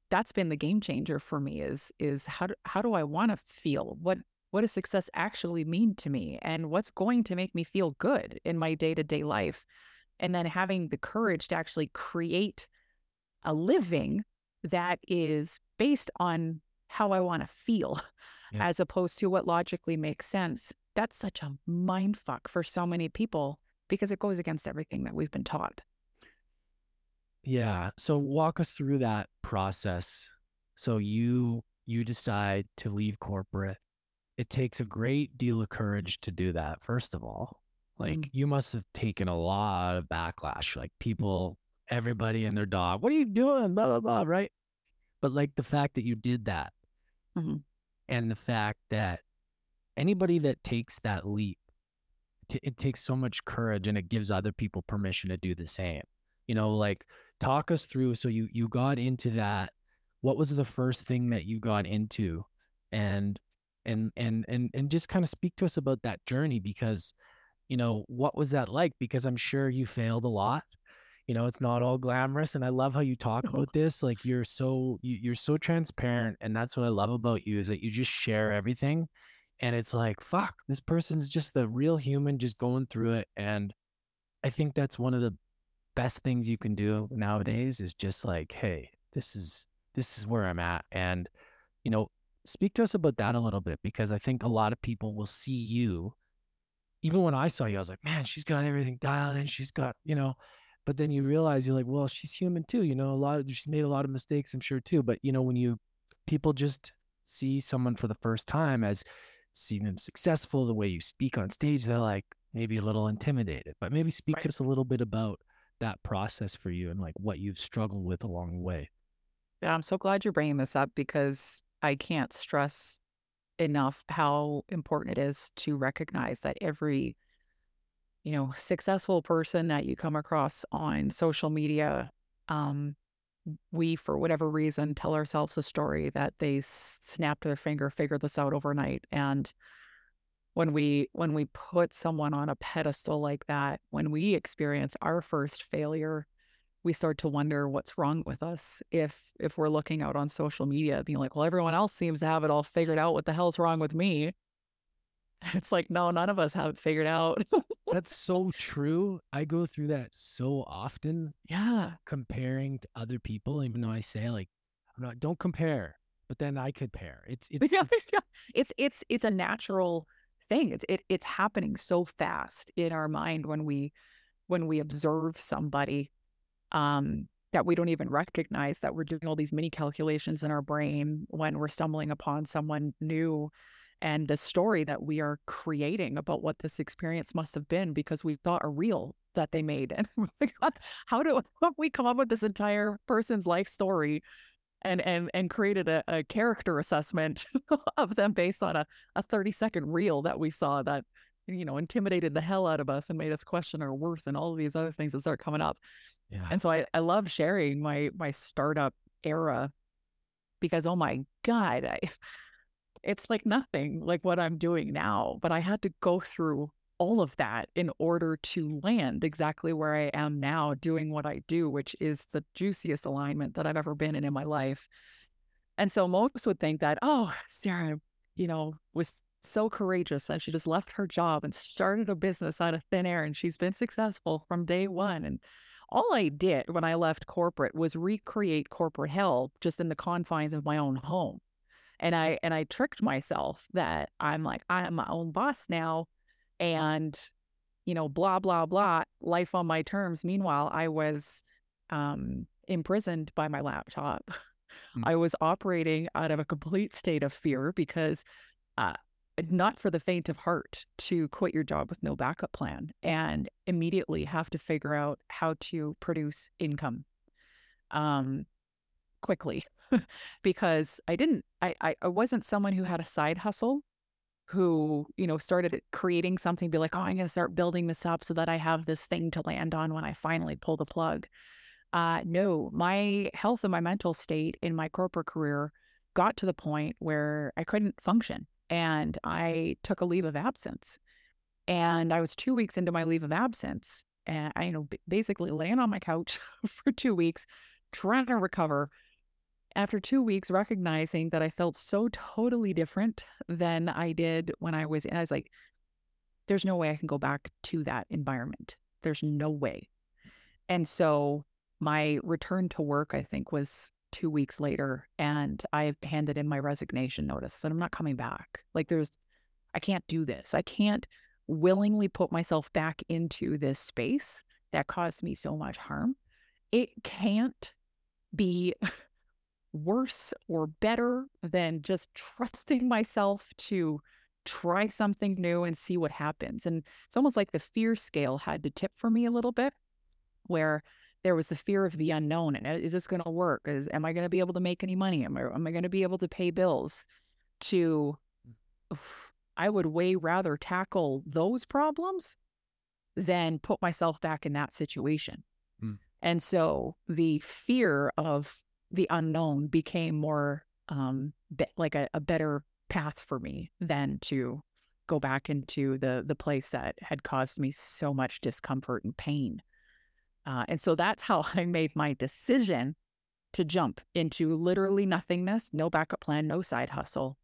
that's been the game changer for me is is how do, how do I want to feel? What what does success actually mean to me and what's going to make me feel good in my day-to-day life? And then having the courage to actually create a living that is based on how I want to feel yeah. as opposed to what logically makes sense. That's such a mind fuck for so many people because it goes against everything that we've been taught. Yeah. So walk us through that process. So you you decide to leave corporate. It takes a great deal of courage to do that, first of all. Like mm. you must have taken a lot of backlash. Like people, everybody and their dog, what are you doing? Blah blah blah, right? But like the fact that you did that mm-hmm. and the fact that anybody that takes that leap, t- it takes so much courage and it gives other people permission to do the same. You know, like talk us through so you you got into that what was the first thing that you got into and and and and and just kind of speak to us about that journey because you know what was that like because i'm sure you failed a lot you know it's not all glamorous and i love how you talk about this like you're so you, you're so transparent and that's what i love about you is that you just share everything and it's like fuck this person's just the real human just going through it and i think that's one of the best things you can do nowadays is just like, hey, this is this is where I'm at. And, you know, speak to us about that a little bit because I think a lot of people will see you. Even when I saw you, I was like, man, she's got everything dialed in. She's got, you know, but then you realize you're like, well, she's human too. You know, a lot of she's made a lot of mistakes, I'm sure too. But you know, when you people just see someone for the first time as seeing them successful, the way you speak on stage, they're like maybe a little intimidated. But maybe speak right. to us a little bit about that process for you and like what you've struggled with along the way. Yeah, I'm so glad you're bringing this up because I can't stress enough how important it is to recognize that every you know successful person that you come across on social media um we for whatever reason tell ourselves a story that they snapped their finger figured this out overnight and when we when we put someone on a pedestal like that when we experience our first failure we start to wonder what's wrong with us. If if we're looking out on social media being like well everyone else seems to have it all figured out. What the hell's wrong with me? It's like no none of us have it figured out that's so true i go through that so often yeah comparing to other people even though i say like i'm not don't compare but then i compare it's it's yeah, it's, yeah. it's it's it's a natural thing. It's it, it's happening so fast in our mind when we when we observe somebody um, that we don't even recognize that we're doing all these mini calculations in our brain when we're stumbling upon someone new and the story that we are creating about what this experience must have been because we thought a reel that they made and oh how do we come up with this entire person's life story and and and created a, a character assessment of them based on a, a 30 second reel that we saw that you know intimidated the hell out of us and made us question our worth and all of these other things that start coming up yeah. and so I, I love sharing my my startup era because oh my god I, it's like nothing like what i'm doing now but i had to go through all of that in order to land exactly where I am now doing what I do, which is the juiciest alignment that I've ever been in in my life. And so most would think that, oh, Sarah, you know, was so courageous and she just left her job and started a business out of thin air and she's been successful from day one. And all I did when I left corporate was recreate corporate hell just in the confines of my own home. And I and I tricked myself that I'm like, I am my own boss now and you know blah blah blah life on my terms. Meanwhile i was um imprisoned by my laptop. Mm. i was operating out of a complete state of fear because uh not for the faint of heart to quit your job with no backup plan and immediately have to figure out how to produce income um quickly because i didn't I, I wasn't someone who had a side hustle who, you know, started creating something, be like, oh, I'm going to start building this up so that I have this thing to land on when I finally pull the plug. Uh, no, my health and my mental state in my corporate career got to the point where I couldn't function and I took a leave of absence. And I was two weeks into my leave of absence and I, you know, basically laying on my couch for two weeks, trying to recover after two weeks, recognizing that I felt so totally different than I did when I was, I was like, there's no way I can go back to that environment. There's no way. And so my return to work, I think, was two weeks later. And I handed in my resignation notice. Said, I'm not coming back. Like, there's, I can't do this. I can't willingly put myself back into this space that caused me so much harm. It can't be worse or better than just trusting myself to try something new and see what happens. And it's almost like the fear scale had to tip for me a little bit, where there was the fear of the unknown. And uh, is this going to work? Is am I going to be able to make any money? Am I am I going to be able to pay bills? To oof, I would way rather tackle those problems than put myself back in that situation. Mm. And so the fear of the unknown became more um, be- like a, a better path for me than to go back into the the place that had caused me so much discomfort and pain. Uh, and so that's how I made my decision to jump into literally nothingness, no backup plan, no side hustle,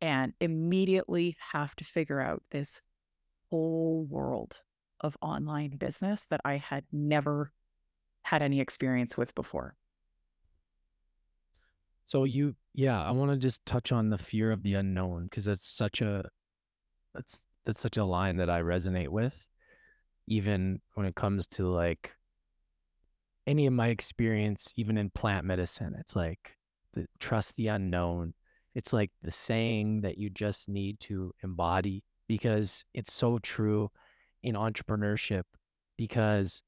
and immediately have to figure out this whole world of online business that I had never had any experience with before. So you, yeah, I want to just touch on the fear of the unknown because that's such a, that's that's such a line that I resonate with, even when it comes to like any of my experience, even in plant medicine. It's like the trust the unknown. It's like the saying that you just need to embody because it's so true in entrepreneurship because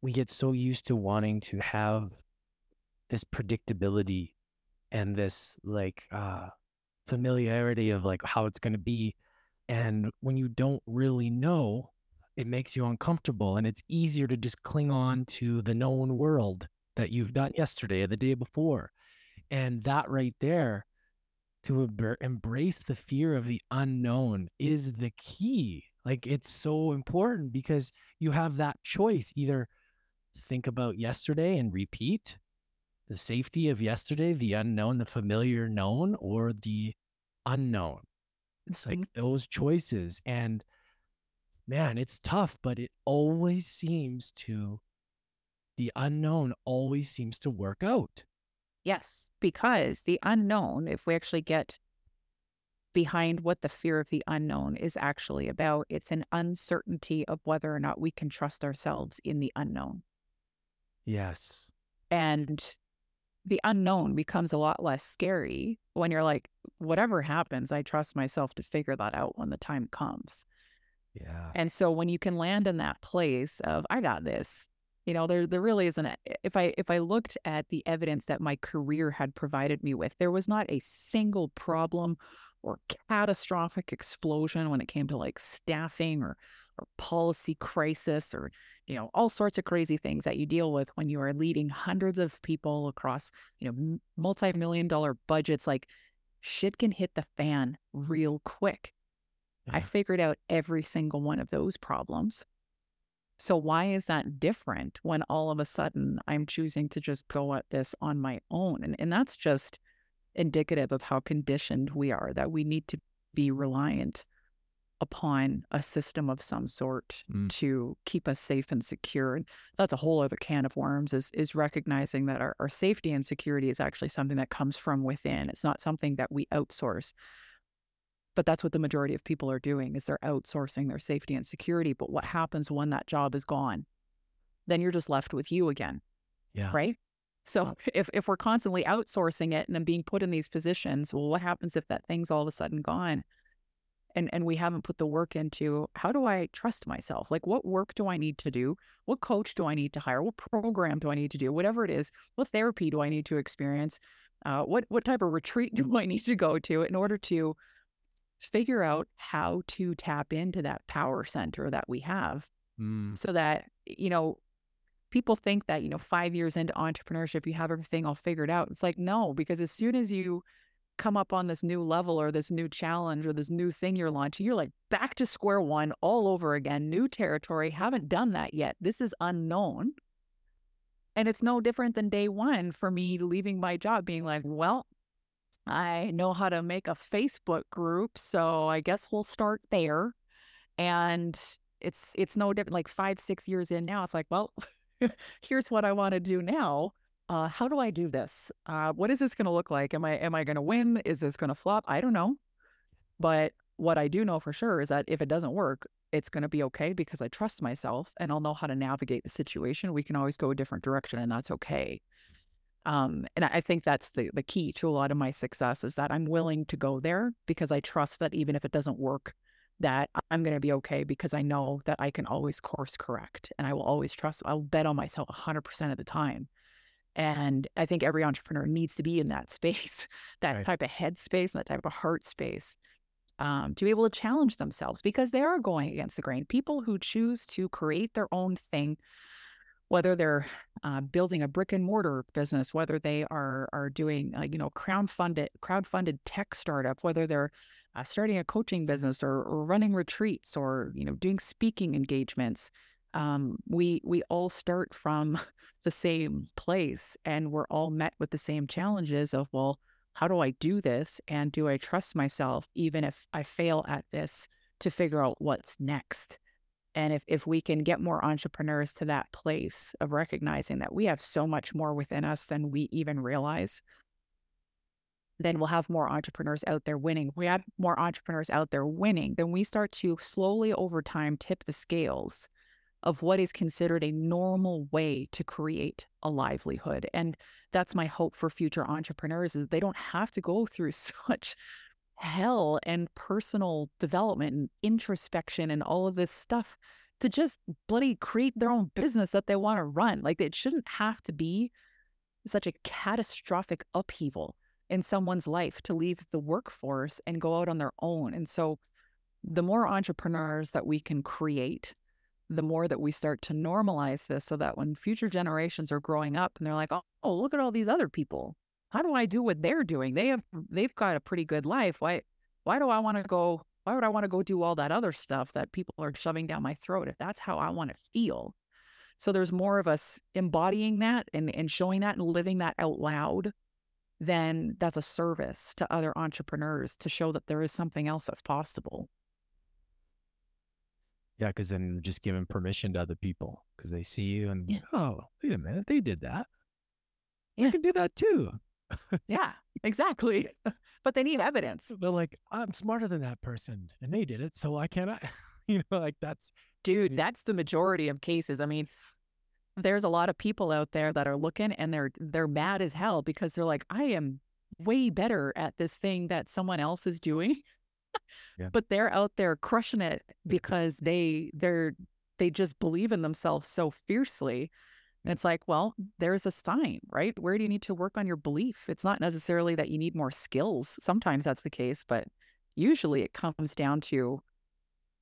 we get so used to wanting to have this predictability and this like uh familiarity of like how it's going to be and when you don't really know it makes you uncomfortable and it's easier to just cling on to the known world that you've done yesterday or the day before and that right there to embrace the fear of the unknown is the key like it's so important because you have that choice either think about yesterday and repeat the safety of yesterday, the unknown, the familiar known, or the unknown. It's like mm-hmm. those choices. And man, it's tough, but it always seems to, the unknown always seems to work out. Yes, because the unknown, if we actually get behind what the fear of the unknown is actually about, it's an uncertainty of whether or not we can trust ourselves in the unknown. Yes. And the unknown becomes a lot less scary when you're like, whatever happens, I trust myself to figure that out when the time comes. Yeah. And so when you can land in that place of, I got this, you know, there there really isn't a, if I if I looked at the evidence that my career had provided me with, there was not a single problem or catastrophic explosion when it came to like staffing or or policy crisis or you know all sorts of crazy things that you deal with when you are leading hundreds of people across you know multi-million dollar budgets like shit can hit the fan real quick. Yeah. i figured out every single one of those problems. So why is that different when all of a sudden i'm choosing to just go at this on my own? And, and that's just indicative of how conditioned we are that we need to be reliant upon a system of some sort mm. to keep us safe and secure. And that's a whole other can of worms is is recognizing that our, our safety and security is actually something that comes from within. It's not something that we outsource. But that's what the majority of people are doing is they're outsourcing their safety and security. But what happens when that job is gone? Then you're just left with you again. Yeah. Right. So if, if we're constantly outsourcing it and then being put in these positions, well, what happens if that thing's all of a sudden gone? And and we haven't put the work into how do I trust myself? Like what work do I need to do? What coach do I need to hire? What program do I need to do? Whatever it is, what therapy do I need to experience? Uh, what what type of retreat do I need to go to in order to figure out how to tap into that power center that we have Mm. so that, you know, people think that, you know, five years into entrepreneurship, you have everything all figured out. It's like, no, because as soon as you come up on this new level or this new challenge or this new thing you're launching, you're like back to square one all over again, new territory. Haven't done that yet. This is unknown. And it's no different than day one for me leaving my job, being like, well, I know how to make a Facebook group, so I guess we'll start there. And it's it's no different. Like five, six years in now, it's like, well, here's what I want to do now. Uh, how do I do this? Uh, what is this going to look like? Am I am I going to win? Is this going to flop? I don't know. But what I do know for sure is that if it doesn't work, it's going to be okay because I trust myself and I'll know how to navigate the situation. We can always go a different direction, and that's okay. Um, and I think that's the the key to a lot of my success is that I'm willing to go there because I trust that even if it doesn't work, that I'm going to be okay because I know that I can always course correct and I will always trust. I'll bet on myself 100% of the time. And I think every entrepreneur needs to be in that space, that Right. type of head space, and that type of heart space um, to be able to challenge themselves because they are going against the grain. People who choose to create their own thing, whether they're uh, building a brick and mortar business, whether they are are doing uh, you know crowdfunded crowdfunded tech startup, whether they're uh, starting a coaching business or, or running retreats or you know doing speaking engagements, um, we we all start from the same place and we're all met with the same challenges of well how do I do this? And do I trust myself, even if I fail at this, to figure out what's next? And if, if we can get more entrepreneurs to that place of recognizing that we have so much more within us than we even realize, then we'll have more entrepreneurs out there winning. We have more entrepreneurs out there winning, then we start to slowly over time tip the scales of what is considered a normal way to create a livelihood. And that's my hope for future entrepreneurs is they don't have to go through such hell and personal development and introspection and all of this stuff to just bloody create their own business that they want to run. Like it shouldn't have to be such a catastrophic upheaval in someone's life to leave the workforce and go out on their own. And so the more entrepreneurs that we can create, the more that we start to normalize this so that when future generations are growing up and they're like, oh, oh, look at all these other people. How do I do what they're doing? They have they've got a pretty good life. Why why do I want to go why would I want to go do all that other stuff that people are shoving down my throat if that's how I want to feel? So there's more of us embodying that and, and showing that and living that out loud, then that's a service to other entrepreneurs to show that there is something else that's possible. Yeah, because then you're just giving permission to other people because they see you and Yeah. oh, wait a minute, they did that. Yeah. I can do that too. Yeah, exactly. but they need evidence. They're like, I'm smarter than that person, and they did it, so why can't I? You know, like that's Dude, that's the majority of cases. I mean, there's a lot of people out there that are looking and they're they're mad as hell because they're like, I am way better at this thing that someone else is doing. Yeah. But they're out there crushing it because they they're they just believe in themselves so fiercely. And it's like, well, there's a sign, right? Where do you need to work on your belief? It's not necessarily that you need more skills. Sometimes that's the case, but usually it comes down to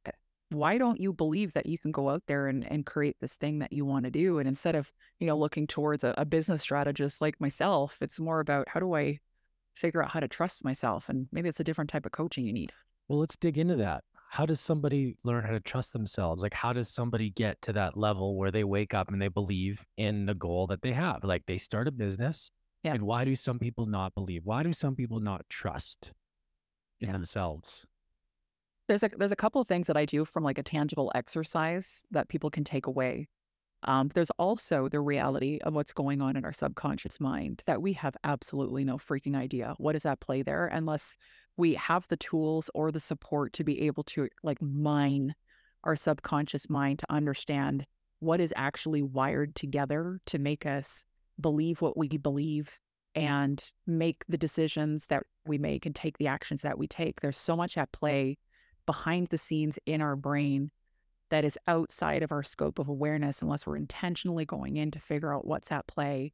uh, why don't you believe that you can go out there and, and create this thing that you want to do? And instead of, you know, looking towards a, a business strategist like myself, it's more about how do I figure out how to trust myself? And maybe it's a different type of coaching you need. well, let's dig into that. How does somebody learn how to trust themselves? Like, how does somebody get to that level where they wake up and they believe in the goal that they have? Like, they start a business. Yeah. And why do some people not believe? Why do some people not trust in Yeah. themselves? There's a there's a couple of things that I do from like a tangible exercise that people can take away. Um, there's also the reality of what's going on in our subconscious mind that we have absolutely no freaking idea what is at play there unless we have the tools or the support to be able to like mine our subconscious mind to understand what is actually wired together to make us believe what we believe and make the decisions that we make and take the actions that we take. There's so much at play behind the scenes in our brain that is outside of our scope of awareness unless we're intentionally going in to figure out what's at play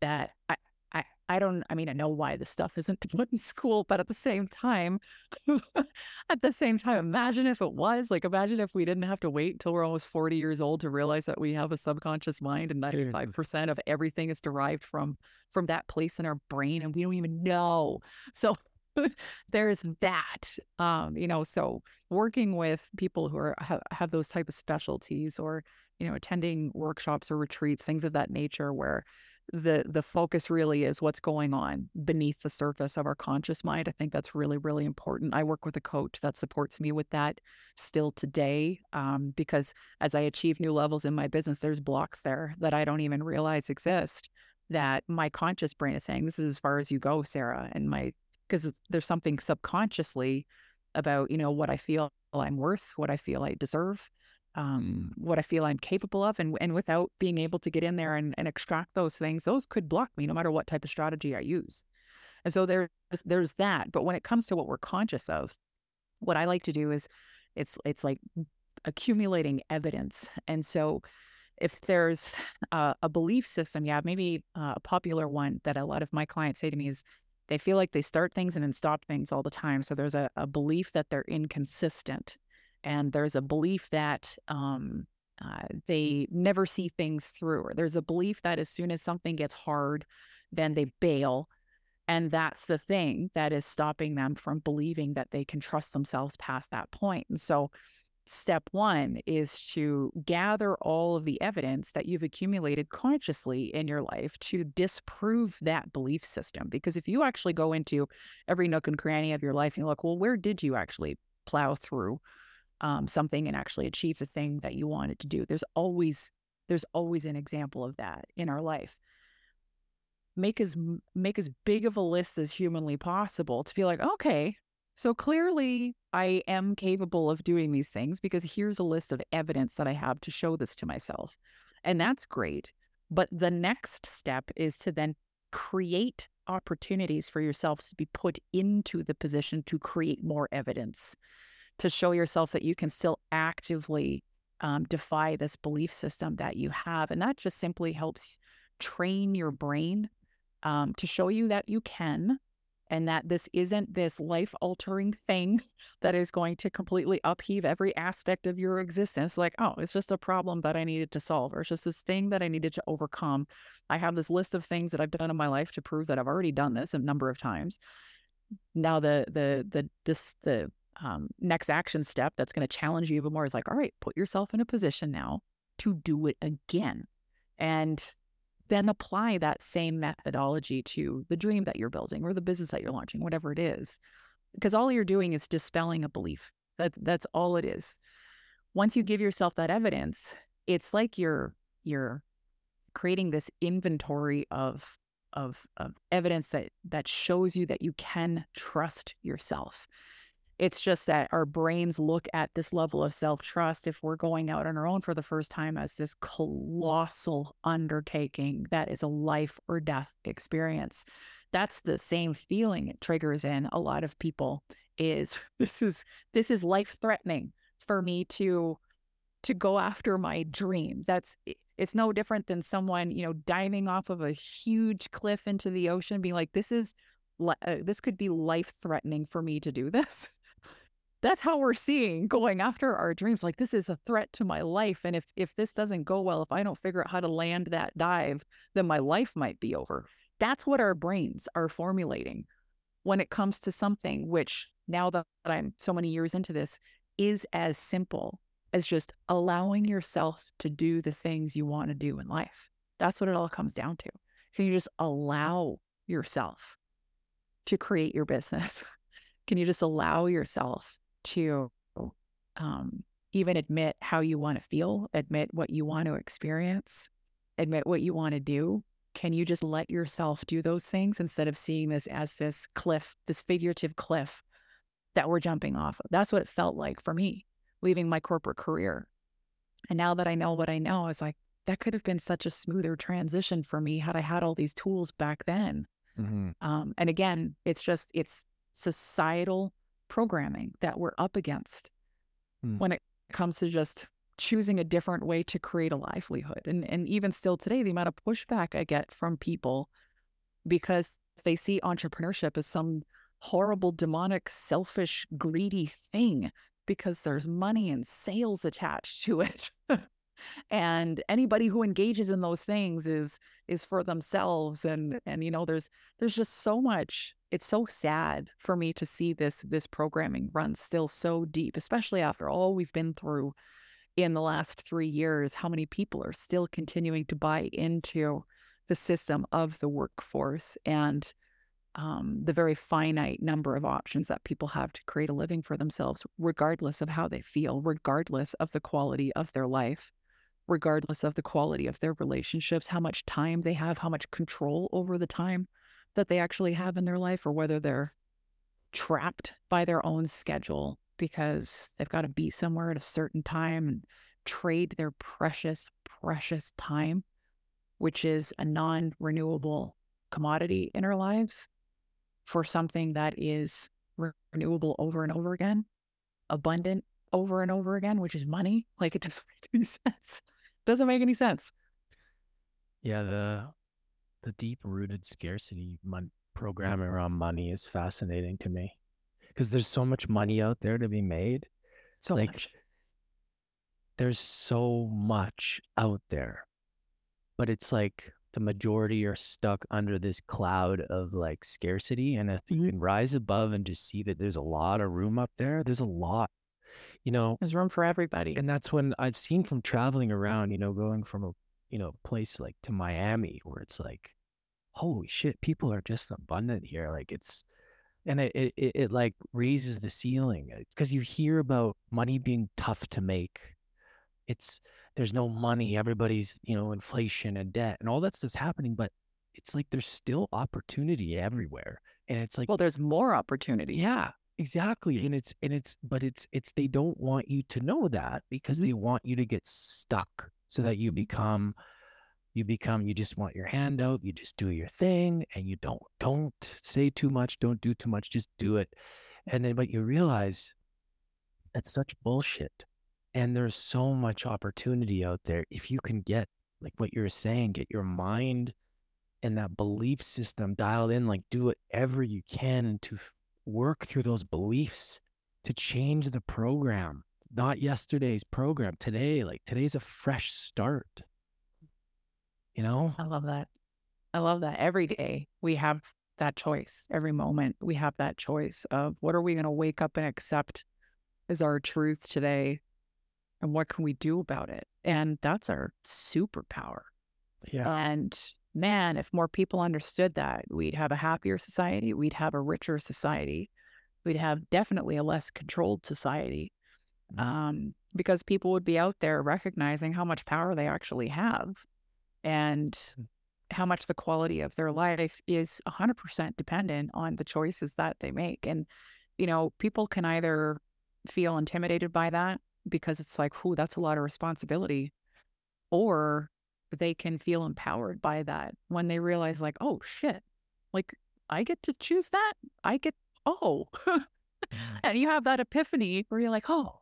that I, I, I don't, I mean, I know why this stuff isn't taught in school, but at the same time, at the same time, imagine if it was like, imagine if we didn't have to wait until we're almost 40 years old to realize that we have a subconscious mind and 95% of everything is derived from, from that place in our brain and we don't even know. So there's that um you know so working with people who are have, have those type of specialties or you know attending workshops or retreats things of that nature where the the focus really is what's going on beneath the surface of our conscious mind i think that's really really important. I work with a coach that supports me with that still today um, because as i achieve new levels in my business there's blocks there that i don't even realize exist that my conscious brain is saying this is as far as you go sarah and my because there's something subconsciously about you know what I feel I'm worth, what I feel I deserve, um, what I feel I'm capable of, and and without being able to get in there and, and extract those things, those could block me no matter what type of strategy I use. And so there's there's that. But when it comes to what we're conscious of, what I like to do is it's it's like accumulating evidence. And so if there's a, a belief system, yeah, maybe uh, a popular one that a lot of my clients say to me is they feel like they start things and then stop things all the time. So there's a, a belief that they're inconsistent, and there's a belief that um, uh, they never see things through. Or there's a belief that as soon as something gets hard, then they bail. And that's the thing that is stopping them from believing that they can trust themselves past that point. And so step one is to gather all of the evidence that you've accumulated consciously in your life to disprove that belief system. Because if you actually go into every nook and cranny of your life and you look, well, where did you actually plow through um, something and actually achieve the thing that you wanted to do? There's always there's always an example of that in our life. Make as make as big of a list as humanly possible to be like, okay, so clearly, I am capable of doing these things because here's a list of evidence that I have to show this to myself. And that's great. But the next step is to then create opportunities for yourself to be put into the position to create more evidence, to show yourself that you can still actively um, defy this belief system that you have. And that just simply helps train your brain um, to show you that you can and that this isn't this life altering thing that is going to completely upheave every aspect of your existence. Like, oh, it's just a problem that I needed to solve, or it's just this thing that I needed to overcome. I have this list of things that I've done in my life to prove that I've already done this a number of times. Now, the the the this the um, next action step that's going to challenge you even more is like, all right, put yourself in a position now to do it again. And then apply that same methodology to the dream that you're building or the business that you're launching, whatever it is. Because all you're doing is dispelling a belief. That that's all it is. Once you give yourself that evidence, it's like you're you're creating this inventory of of of evidence that that shows you that you can trust yourself. It's just that our brains look at this level of self trust if we're going out on our own for the first time as this colossal undertaking that is a life or death experience. That's the same feeling it triggers in a lot of people is this is this is life threatening for me to to go after my dream. That's it's no different than someone, you know, diving off of a huge cliff into the ocean being like this is uh, this could be life threatening for me to do this that's how we're seeing going after our dreams like this is a threat to my life and if if this doesn't go well if i don't figure out how to land that dive then my life might be over. That's what our brains are formulating when it comes to something which now that i'm so many years into this is as simple as just allowing yourself to do the things you want to do in life. That's what it all comes down to. Can you just allow yourself to create your business? Can you just allow yourself to um, even admit how you want to feel, admit what you want to experience, admit what you want to do. Can you just let yourself do those things instead of seeing this as this cliff, this figurative cliff that we're jumping off of? That's what it felt like for me leaving my corporate career. And now that I know what I know, I was like, that could have been such a smoother transition for me had I had all these tools back then. Mm-hmm. Um, and again, it's just, it's societal programming that we're up against mm. when it comes to just choosing a different way to create a livelihood. And and even still today, the amount of pushback I get from people because they see entrepreneurship as some horrible, demonic, selfish, greedy thing because there's money and sales attached to it. and anybody who engages in those things is is for themselves and and you know there's there's just so much it's so sad for me to see this this programming run still so deep especially after all we've been through in the last 3 years how many people are still continuing to buy into the system of the workforce and um, the very finite number of options that people have to create a living for themselves, regardless of how they feel, regardless of the quality of their life regardless of the quality of their relationships, how much time they have, how much control over the time that they actually have in their life, or whether they're trapped by their own schedule because they've got to be somewhere at a certain time and trade their precious, precious time, which is a non renewable commodity in our lives, for something that is renewable over and over again, abundant over and over again, which is money. Like it doesn't make any sense. Doesn't make any sense. Yeah, the the deep rooted scarcity mon- mm. program around money is fascinating to me because there's so much money out there to be made. So like much. there's so much out there, but it's like the majority are stuck under this cloud of like scarcity. And if you mm-hmm. can rise above and just see that there's a lot of room up there, there's a lot you know there's room for everybody and that's when i've seen from traveling around you know going from a you know place like to miami where it's like holy shit people are just abundant here like it's and it it, it like raises the ceiling because uh, you hear about money being tough to make. It's there's no money everybody's you know inflation and debt and all that stuff's happening but it's like there's still opportunity everywhere and it's like well there's more opportunity. Yeah Exactly. And it's and it's but it's it's they don't want you to know that because they want you to get stuck so that you become you become you just want your hand out, you just do your thing and you don't don't say too much, don't do too much, just do it. And then but you realize that's such bullshit. And there's so much opportunity out there if you can get like what you're saying, get your mind and that belief system dialed in, like do whatever you can to work through those beliefs to change the program, not yesterday's program. Today, like today's a fresh start. You know? I love that. I love that. Every day we have that choice. Every moment we have that choice of what are we going to wake up and accept as our truth today and what can we do about it? And that's our superpower. Yeah. And man, if more people understood that, we'd have a happier society, we'd have a richer society, we'd have definitely a less controlled society. Mm-hmm. Um, because people would be out there recognizing how much power they actually have and mm. how much the quality of their life is 100% dependent on the choices that they make. And, you know, people can either feel intimidated by that because it's like, whoo, that's a lot of responsibility, or they can feel empowered by that when they realize like oh shit like i get to choose that i get oh mm. and you have that epiphany where you're like oh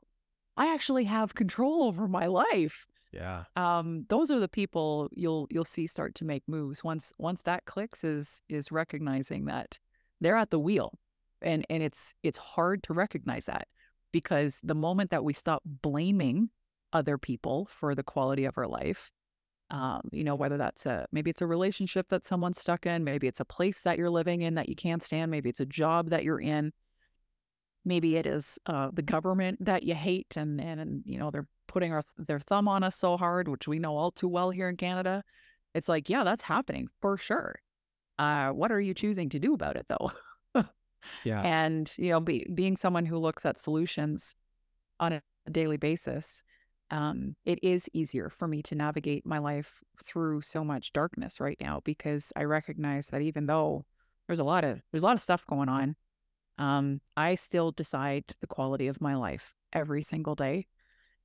i actually have control over my life. Yeah. Um those are the people you'll you'll see start to make moves once once that clicks is is recognizing that they're at the wheel. And and it's it's hard to recognize that because the moment that we stop blaming other people for the quality of our life um, you know, whether that's a maybe it's a relationship that someone's stuck in, maybe it's a place that you're living in that you can't stand, maybe it's a job that you're in, maybe it is uh, the government that you hate, and, and and you know they're putting our, their thumb on us so hard, which we know all too well here in Canada. It's like, yeah, that's happening for sure. Uh, what are you choosing to do about it, though? yeah, and you know, be, being someone who looks at solutions on a daily basis um, it is easier for me to navigate my life through so much darkness right now because I recognize that even though there's a lot of there's a lot of stuff going on, um, I still decide the quality of my life every single day,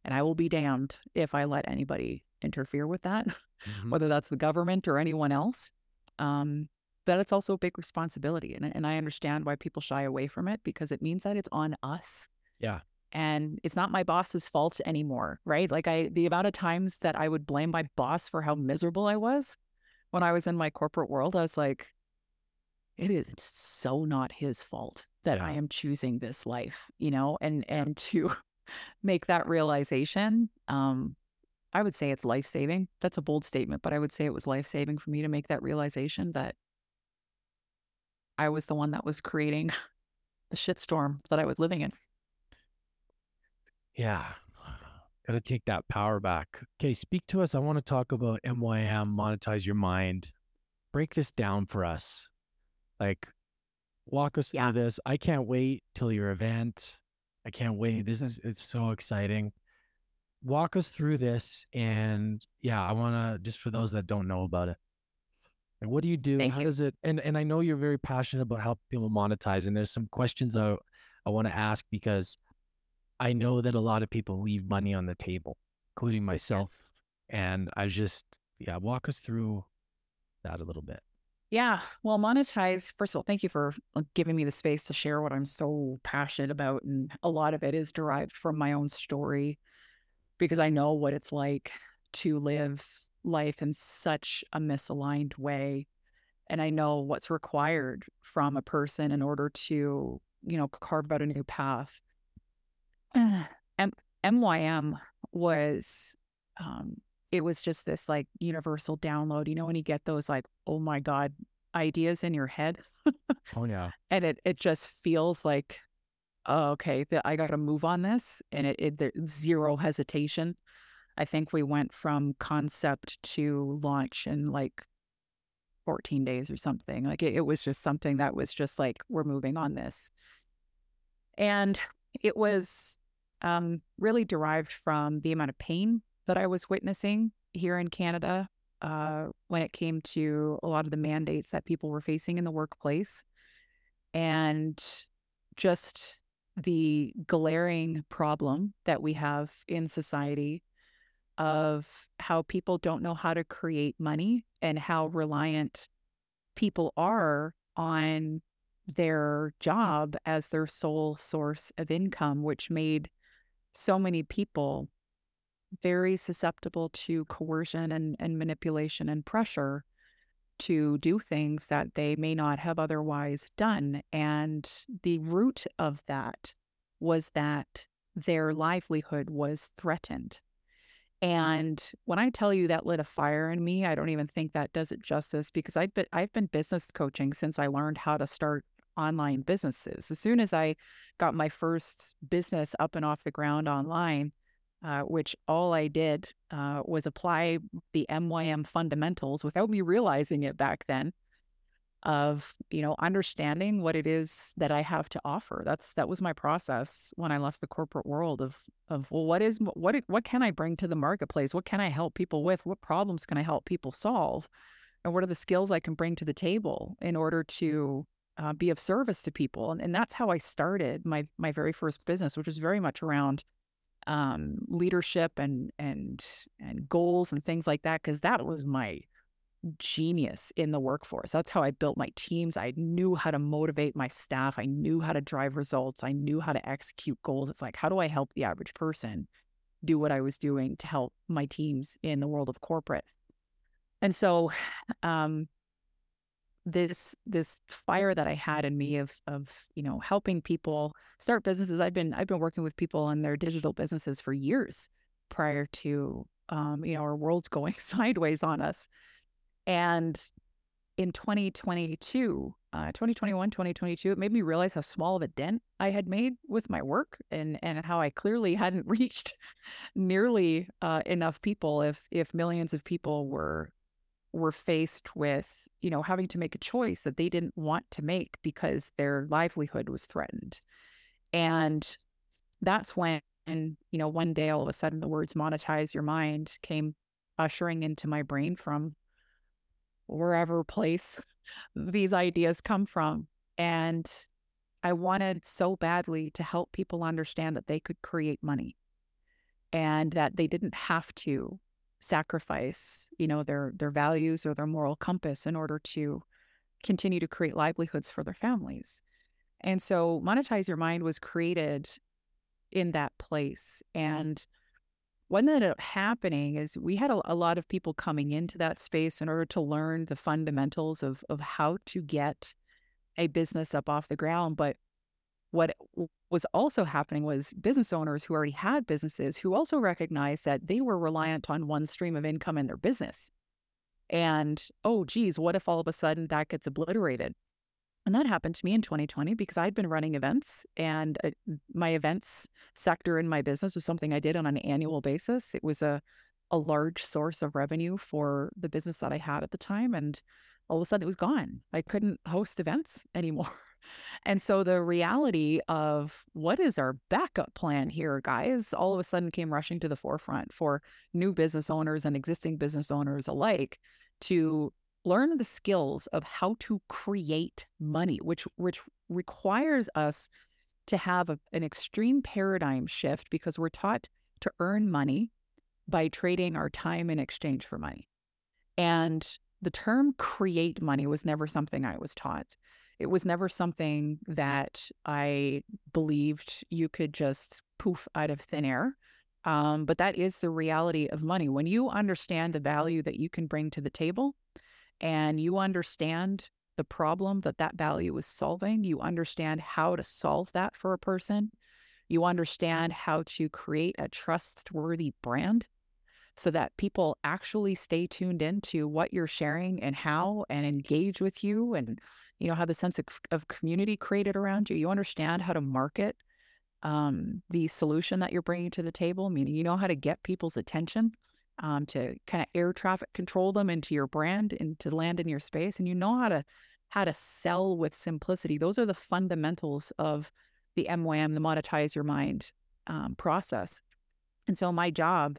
and I will be damned if I let anybody interfere with that, mm-hmm. whether that's the government or anyone else. Um, but it's also a big responsibility, and and I understand why people shy away from it because it means that it's on us. Yeah and it's not my boss's fault anymore, right? Like I the amount of times that I would blame my boss for how miserable I was when I was in my corporate world, I was like, it is so not his fault that Yeah. I am choosing this life, you know, and and to make that realization, um, I would say it's life saving. That's a bold statement, but I would say it was life saving for me to make that realization that I was the one that was creating the shitstorm that I was living in. Yeah. Got to take that power back. Okay, speak to us. I want to talk about MYM, monetize your mind. Break this down for us. Like, walk us Yeah. through this. I can't wait till your event. I can't wait. This is it's so exciting. Walk us through this, and yeah, I want to just for those that don't know about it. And what do you do? Thank How you. does it? And and I know you're very passionate about helping people monetize. And there's some questions I I want to ask because I know that a lot of people leave money on the table, including myself. And I just yeah, walk us through that a little bit. Yeah. Well, monetize, first of all, thank you for uh, giving me the space to share what I'm so passionate about. And a lot of it is derived from my own story because I know what it's like to live life in such a misaligned way. And I know what's required from a person in order to, you know, carve out a new path. M- MYM was, um, it was just this like universal download. You know, when you get those like, oh my God, ideas in your head, Oh yeah. and it it just feels like, oh, okay, that I got to move on this, and it, it there, zero hesitation. I think we went from concept to launch in like 14 days or something. Like it, it was just something that was just like, we're moving on this. And it was um, really derived from the amount of pain that I was witnessing here in Canada uh, when it came to a lot of the mandates that people were facing in the workplace and just the glaring problem that we have in society of how people don't know how to create money and how reliant people are on their job as their sole source of income, which made so many people very susceptible to coercion and, and manipulation and pressure to do things that they may not have otherwise done. And the root of that was that their livelihood was threatened. Mm-hmm. And when I tell you that lit a fire in me, I don't even think that does it justice because I've been I've been business coaching since I learned how to start online businesses. As soon as I got my first business up and off the ground online, uh, which all I did uh, was apply the MYM fundamentals without me realizing it back then of you know understanding what it is that I have to offer. That's that was my process when I left the corporate world of of well what is what what can I bring to the marketplace? What can I help people with? What problems can I help people solve? And what are the skills I can bring to the table in order to uh, be of service to people? And, and that's how I started my my very first business, which was very much around um, leadership and and and goals and things like that, because that was my genius in the workforce. That's how I built my teams. I knew how to motivate my staff. I knew how to drive results. I knew how to execute goals. It's like, how do I help the average person do what I was doing to help my teams in the world of corporate? And so, um, this this fire that I had in me of of you know helping people start businesses. I've been I've been working with people on their digital businesses for years prior to um, you know our world's going sideways on us. And in 2022, uh, 2021, 2022, it made me realize how small of a dent I had made with my work and, and how I clearly hadn't reached nearly uh, enough people if, if millions of people were were faced with, you know, having to make a choice that they didn't want to make because their livelihood was threatened. And that's when, and you know, one day all of a sudden the words monetize your mind came ushering into my brain from wherever place these ideas come from. And I wanted so badly to help people understand that they could create money and that they didn't have to sacrifice, you know, their their values or their moral compass in order to continue to create livelihoods for their families. And so monetize your mind was created in that place and what ended up happening is we had a, a, lot of people coming into that space in order to learn the fundamentals of of how to get a business up off the ground. But what was also happening was business owners who already had businesses who also recognized that they were reliant on one stream of income in their business. And oh, geez, what if all of a sudden that gets obliterated? And that happened to me in 2020 because I'd been running events and uh, my events sector in my business was something I did on an annual basis. It was a, a large source of revenue for the business that I had at the time. And all of a sudden it was gone. I couldn't host events anymore. And so the reality of what is our backup plan here, guys, all of a sudden came rushing to the forefront for new business owners and existing business owners alike to learn the skills of how to create money, which which requires us to have a, an extreme paradigm shift because we're taught to earn money by trading our time in exchange for money. And the term create money was never something I was taught. It was never something that I believed you could just poof out of thin air. Um, but that is the reality of money. When you understand the value that you can bring to the table, and you understand the problem that that value is solving, you understand how to solve that for a person, you understand how to create a trustworthy brand so that people actually stay tuned into what you're sharing and how and engage with you and you know have the sense of, of community created around you. You understand how to market um, the solution that you're bringing to the table meaning you know how to get people's attention um, to kind of air traffic control them into your brand and to land in your space and you know how to how to sell with simplicity. Those are the fundamentals of the MYM the monetize your mind um, process. And so my job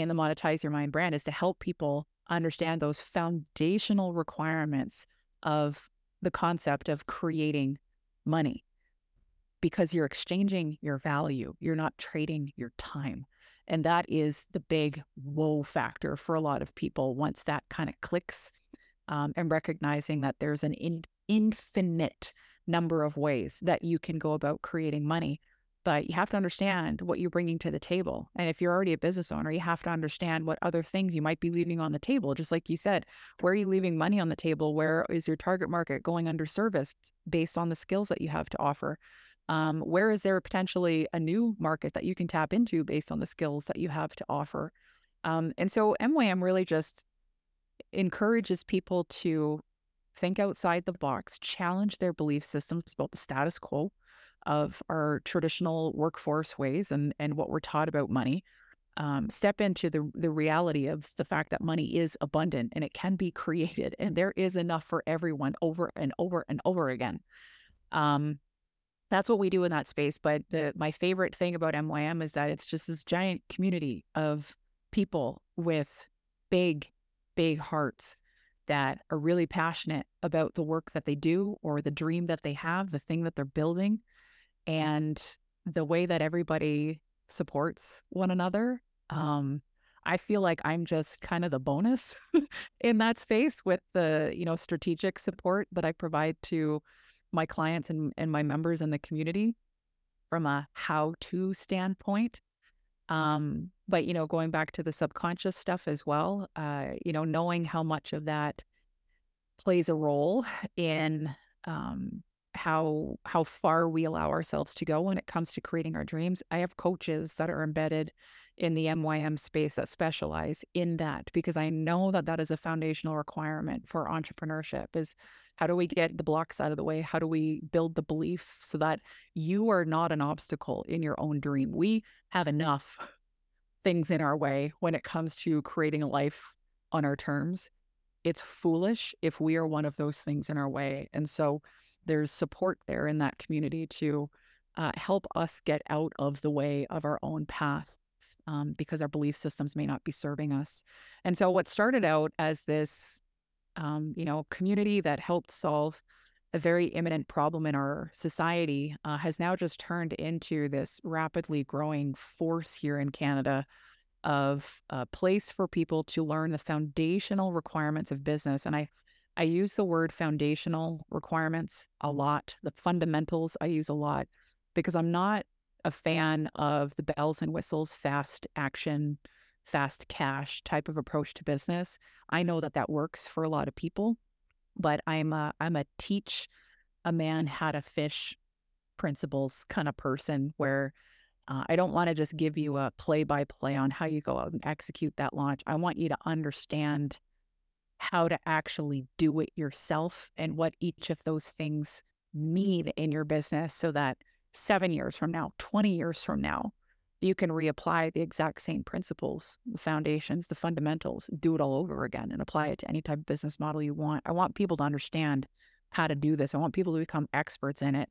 in the monetize your mind brand is to help people understand those foundational requirements of the concept of creating money because you're exchanging your value you're not trading your time and that is the big whoa factor for a lot of people once that kind of clicks um, and recognizing that there's an in- infinite number of ways that you can go about creating money. But you have to understand what you're bringing to the table. And if you're already a business owner, you have to understand what other things you might be leaving on the table. Just like you said, where are you leaving money on the table? Where is your target market going under service based on the skills that you have to offer? Um, where is there potentially a new market that you can tap into based on the skills that you have to offer? Um, and so MYM really just encourages people to think outside the box, challenge their belief systems about the status quo of our traditional workforce ways and and what we're taught about money. Um, step into the the reality of the fact that money is abundant and it can be created, and there is enough for everyone over and over and over again. Um, that's what we do in that space. But the my favorite thing about MYM is that it's just this giant community of people with big, big hearts that are really passionate about the work that they do or the dream that they have, the thing that they're building, and the way that everybody supports one another. Um, I feel like I'm just kind of the bonus in that space with the, you know, strategic support that I provide to my clients and, and my members in the community from a how to standpoint. Um, but, you know, going back to the subconscious stuff as well, uh, you know, knowing how much of that plays a role in um, how how far we allow ourselves to go when it comes to creating our dreams. I have coaches that are embedded in the MYM space that specialize in that because I know that that is a foundational requirement for entrepreneurship is how do we get the blocks out of the way? How do we build the belief so that you are not an obstacle in your own dream? We have enough things in our way when it comes to creating a life on our terms. It's foolish if we are one of those things in our way. And so there's support there in that community to uh, help us get out of the way of our own path um, because our belief systems may not be serving us. And so what started out as this um, you know, community that helped solve a very imminent problem in our society uh, has now just turned into this rapidly growing force here in Canada of a place for people to learn the foundational requirements of business. And I, I use the word foundational requirements a lot. The fundamentals I use a lot because I'm not a fan of the bells and whistles, fast action fast cash type of approach to business. I know that that works for a lot of people, but I'm a, I'm a teach a man how to fish principles kind of person where uh, I don't want to just give you a play by play on how you go out and execute that launch. I want you to understand how to actually do it yourself and what each of those things mean mm-hmm. in your business so that seven years from now, 20 years from now, you can reapply the exact same principles, the foundations, the fundamentals, do it all over again and apply it to any type of business model you want. I want people to understand how to do this. I want people to become experts in it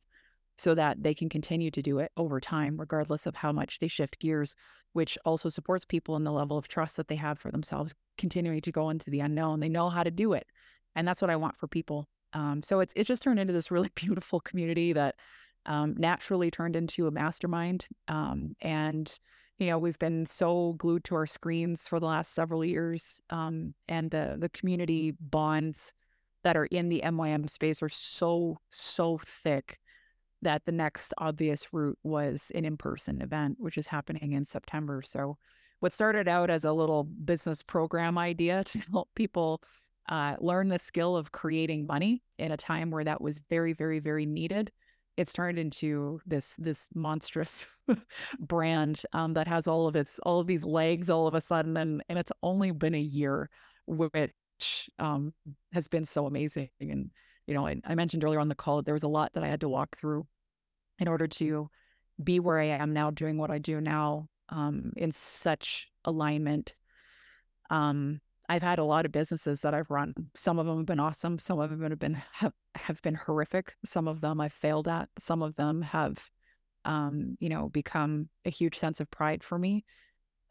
so that they can continue to do it over time, regardless of how much they shift gears, which also supports people in the level of trust that they have for themselves, continuing to go into the unknown. They know how to do it. And that's what I want for people. Um, so it's it's just turned into this really beautiful community that um, naturally turned into a mastermind. Um, and you know we've been so glued to our screens for the last several years, um, and the the community bonds that are in the MYM space are so so thick that the next obvious route was an in-person event, which is happening in September. So what started out as a little business program idea to help people uh, learn the skill of creating money in a time where that was very, very, very needed it's turned into this this monstrous brand um, that has all of its all of these legs all of a sudden and and it's only been a year which um, has been so amazing and you know I, I mentioned earlier on the call there was a lot that I had to walk through in order to be where I am now doing what I do now um, in such alignment um, I've had a lot of businesses that I've run. Some of them have been awesome. Some of them have been have, have been horrific. Some of them I've failed at. Some of them have, um, you know, become a huge sense of pride for me.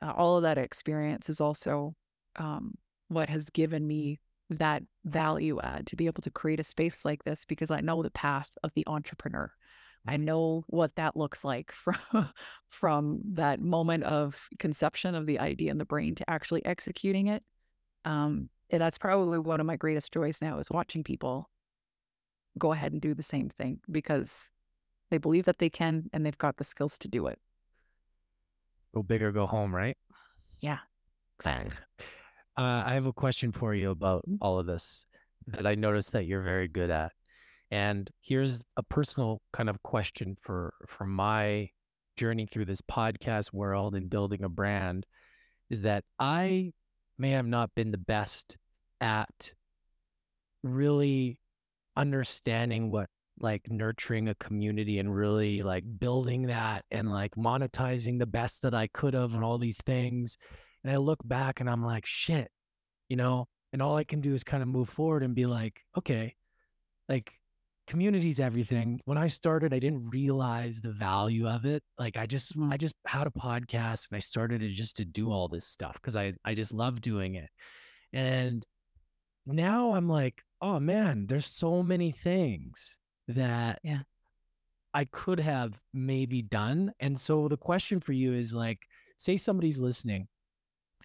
Uh, all of that experience is also um, what has given me that value add to be able to create a space like this because I know the path of the entrepreneur. I know what that looks like from from that moment of conception of the idea in the brain to actually executing it um, and that's probably one of my greatest joys now is watching people go ahead and do the same thing because they believe that they can and they've got the skills to do it. Go big or go home, right? Yeah, exactly. Uh, I have a question for you about mm-hmm. all of this that I noticed that you're very good at. And here's a personal kind of question for for my journey through this podcast world and building a brand is that I may have not been the best at really understanding what like nurturing a community and really like building that and like monetizing the best that I could have and all these things. And I look back and I'm like, shit, you know, and all I can do is kind of move forward and be like, okay, like community's everything. When I started, I didn't realize the value of it. Like I just mm. I just had a podcast and I started to just to do all this stuff because I I just love doing it. And now I'm like, oh man, there's so many things that yeah. I could have maybe done. And so the question for you is like, say somebody's listening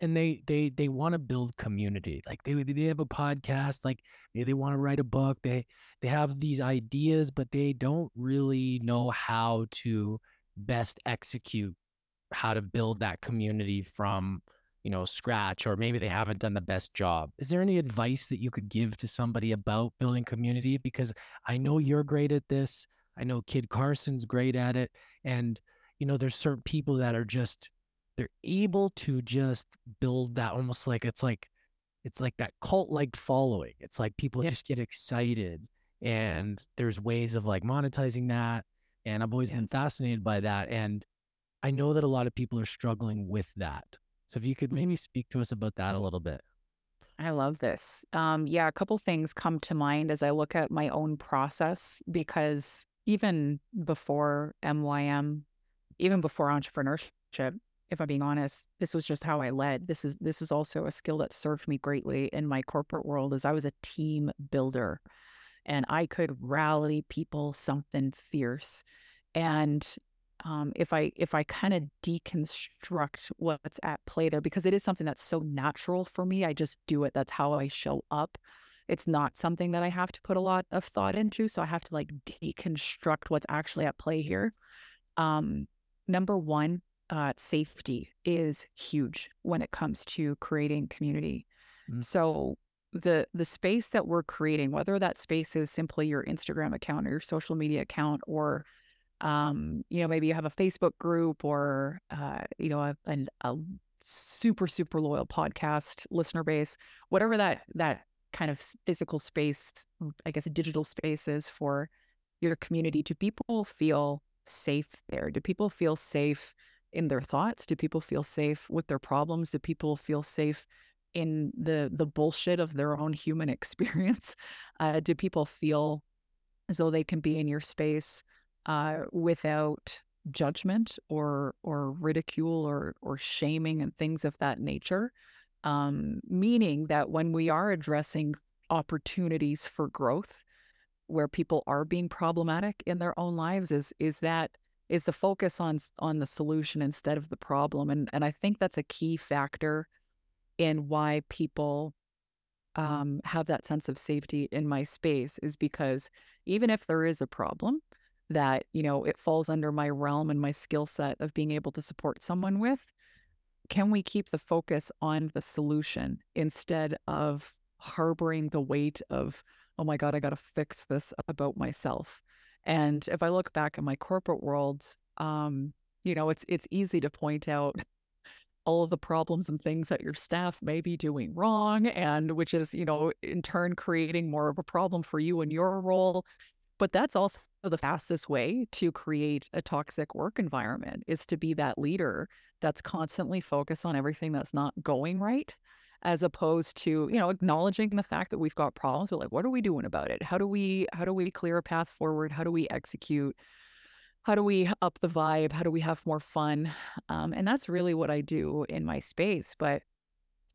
and they they they want to build community like they they have a podcast like maybe they want to write a book they they have these ideas but they don't really know how to best execute how to build that community from you know scratch or maybe they haven't done the best job. Is there any advice that you could give to somebody about building community? Because i know you're great at this i know kid carson's great at it and you know there's certain people that are just they're able to just build that almost like it's like it's like that cult like following. It's like people yeah. just get excited and there's ways of like monetizing that. And I've always been fascinated by that. And I know that a lot of people are struggling with that. So if you could maybe speak to us about that a little bit. I love this. Um, yeah, a couple things come to mind as I look at my own process because even before MYM, even before entrepreneurship, if I'm being honest, this was just how I led. This is this is also a skill that served me greatly in my corporate world as I was a team builder and I could rally people something fierce. And um, if I if I kind of deconstruct what's at play there, because it is something that's so natural for me, I just do it. That's how I show up. It's not something that I have to put a lot of thought into, so I have to like deconstruct what's actually at play here. Um, number one, uh, safety is huge when it comes to creating community. Mm. So the the space that we're creating, whether that space is simply your Instagram account or your social media account, or um, you know, maybe you have a Facebook group or uh, you know, a, a, a super super loyal podcast listener base, whatever that that kind of physical space, I guess a digital space is for your community. Do people feel safe there? Do people feel safe in their thoughts? Do people feel safe with their problems? Do people feel safe in the the bullshit of their own human experience? Uh, do people feel as though they can be in your space uh, without judgment or or ridicule or or shaming and things of that nature? Um, meaning that when we are addressing opportunities for growth, where people are being problematic in their own lives, is is that is the focus on on the solution instead of the problem and and I think that's a key factor in why people um, have that sense of safety in my space is because even if there is a problem that you know it falls under my realm and my skill set of being able to support someone with can we keep the focus on the solution instead of harboring the weight of oh my god i got to fix this about myself and if I look back at my corporate world, um, you know, it's it's easy to point out all of the problems and things that your staff may be doing wrong, and which is, you know, in turn creating more of a problem for you in your role. But that's also the fastest way to create a toxic work environment is to be that leader that's constantly focused on everything that's not going right as opposed to you know acknowledging the fact that we've got problems but like what are we doing about it? How do we how do we clear a path forward? How do we execute? How do we up the vibe? How do we have more fun? Um, and that's really what i do in my space but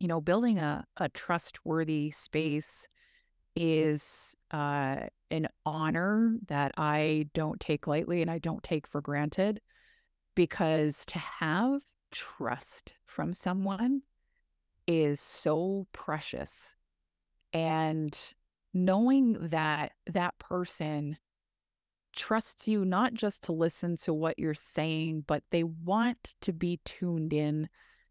you know building a, a trustworthy space is uh, an honor that i don't take lightly and i don't take for granted because to have trust from someone is so precious. And knowing that that person trusts you not just to listen to what you're saying, but they want to be tuned in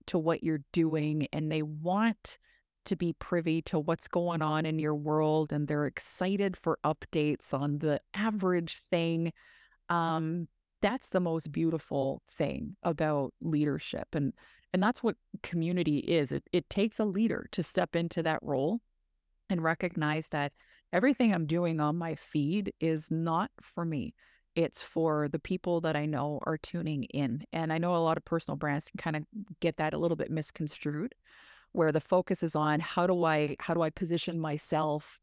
to what you're doing and they want to be privy to what's going on in your world and they're excited for updates on the average thing. Um, that's the most beautiful thing about leadership. And and that's what community is. It, it takes a leader to step into that role and recognize that everything I'm doing on my feed is not for me. It's for the people that I know are tuning in. And I know a lot of personal brands can kind of get that a little bit misconstrued, where the focus is on how do I how do I position myself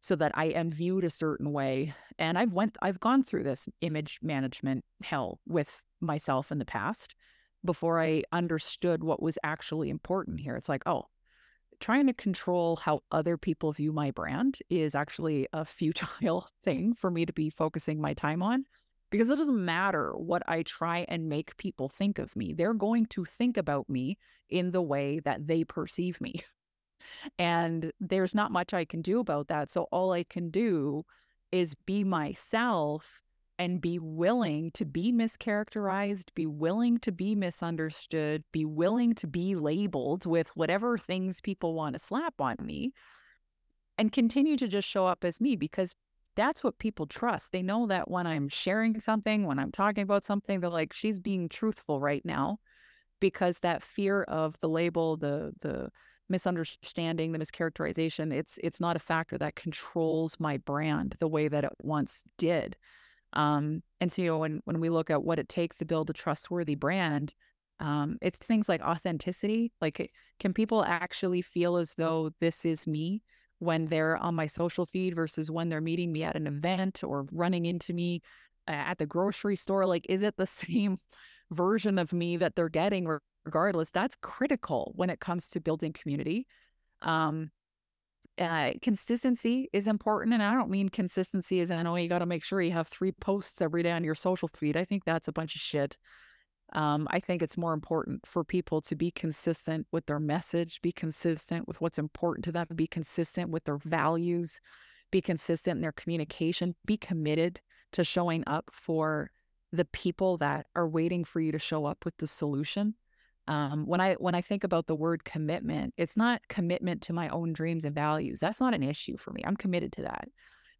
so that I am viewed a certain way. And I've went I've gone through this image management hell with myself in the past before I understood what was actually important here. It's like, oh, trying to control how other people view my brand is actually a futile thing for me to be focusing my time on because it doesn't matter what I try and make people think of me. They're going to think about me in the way that they perceive me. And there's not much I can do about that. So all I can do is be myself and be willing to be mischaracterized, be willing to be misunderstood, be willing to be labeled with whatever things people want to slap on me, and continue to just show up as me because that's what people trust. They know that when I'm sharing something, when I'm talking about something, they're like, she's being truthful right now because that fear of the label, the, the, misunderstanding the mischaracterization it's it's not a factor that controls my brand the way that it once did um, and so, you know, when when we look at what it takes to build a trustworthy brand, um, it's things like authenticity. Like, can people actually feel as though this is me when they're on my social feed versus when they're meeting me at an event or running into me at the grocery store? Like, is it the same version of me that they're getting regardless? That's critical when it comes to building community. Um, uh, consistency is important. And I don't mean consistency as I know you got to make sure you have three posts every day on your social feed. I think that's a bunch of shit. Um, I think it's more important for people to be consistent with their message, be consistent with what's important to them, be consistent with their values, be consistent in their communication, be committed to showing up for the people that are waiting for you to show up with the solution. Um, when I when I think about the word commitment, it's not commitment to my own dreams and values. That's not an issue for me. I'm committed to that.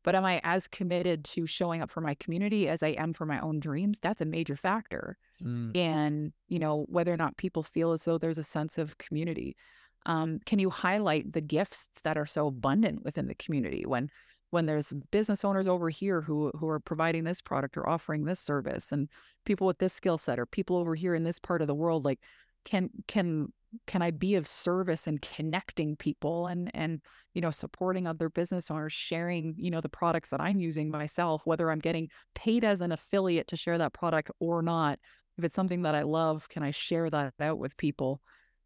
But am I as committed to showing up for my community as I am for my own dreams? That's a major factor. Mm. And, you know, whether or not people feel as though there's a sense of community. Um, can you highlight the gifts that are so abundant within the community when when there's business owners over here who who are providing this product or offering this service and people with this skill set or people over here in this part of the world like can can can I be of service and connecting people and and you know supporting other business owners sharing you know the products that I'm using myself whether I'm getting paid as an affiliate to share that product or not? If it's something that I love can I share that out with people?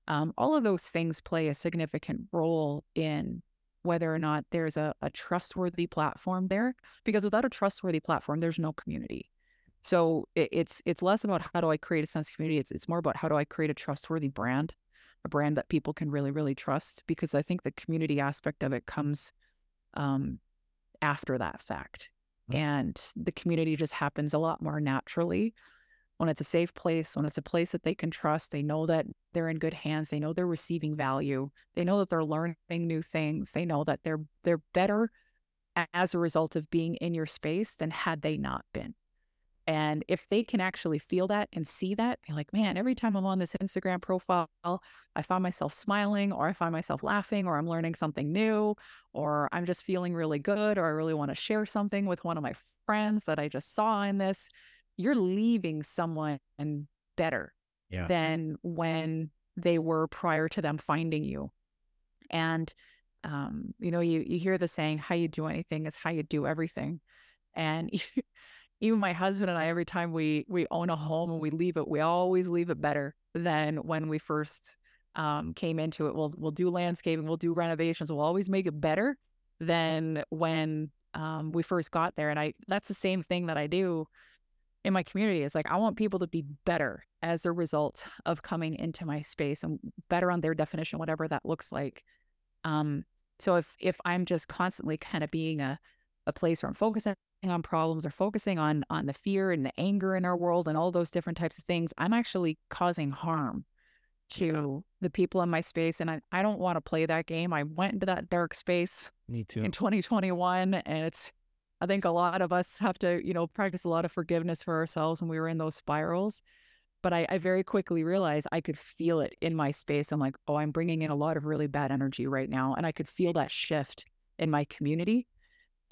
Um, all of those things play a significant role in whether or not there's a, a trustworthy platform there because without a trustworthy platform there's no community so it, it's it's less about how do I create a sense of community it's it's more about how do I create a trustworthy brand a brand that people can really, really trust because I think the community aspect of it comes um, after that fact. Mm-hmm. And the community just happens a lot more naturally when it's a safe place, when it's a place that they can trust. They know that they're in good hands. They know they're receiving value. They know that they're learning new things. They know that they're they're better as a result of being in your space than had they not been. And if they can actually feel that and see that, be like, man, every time I'm on this Instagram profile, I find myself smiling or I find myself laughing or I'm learning something new or I'm just feeling really good or I really want to share something with one of my friends that I just saw in this. You're leaving someone better yeah. than when they were prior to them finding you. And um, you know, you you hear the saying, how you do anything is how you do everything. And even my husband and I, every time we we own a home and we leave it, we always leave it better than when we first um, came into it. We'll we'll do landscaping, we'll do renovations, we'll always make it better than when um, we first got there. And I that's the same thing that I do in my community. It's like I want people to be better as a result of coming into my space and better on their definition, whatever that looks like. Um, so if if I'm just constantly kind of being a a place where I'm focusing on problems or focusing on on the fear and the anger in our world and all those different types of things, I'm actually causing harm to the people in my space. And I, I don't want to play that game. I went into that dark space Me too. in 2021 and it's I think a lot of us have to, you know, practice a lot of forgiveness for ourselves when we were in those spirals. But I, I very quickly realized I could feel it in my space. I'm like, oh, I'm bringing in a lot of really bad energy right now. And I could feel that shift in my community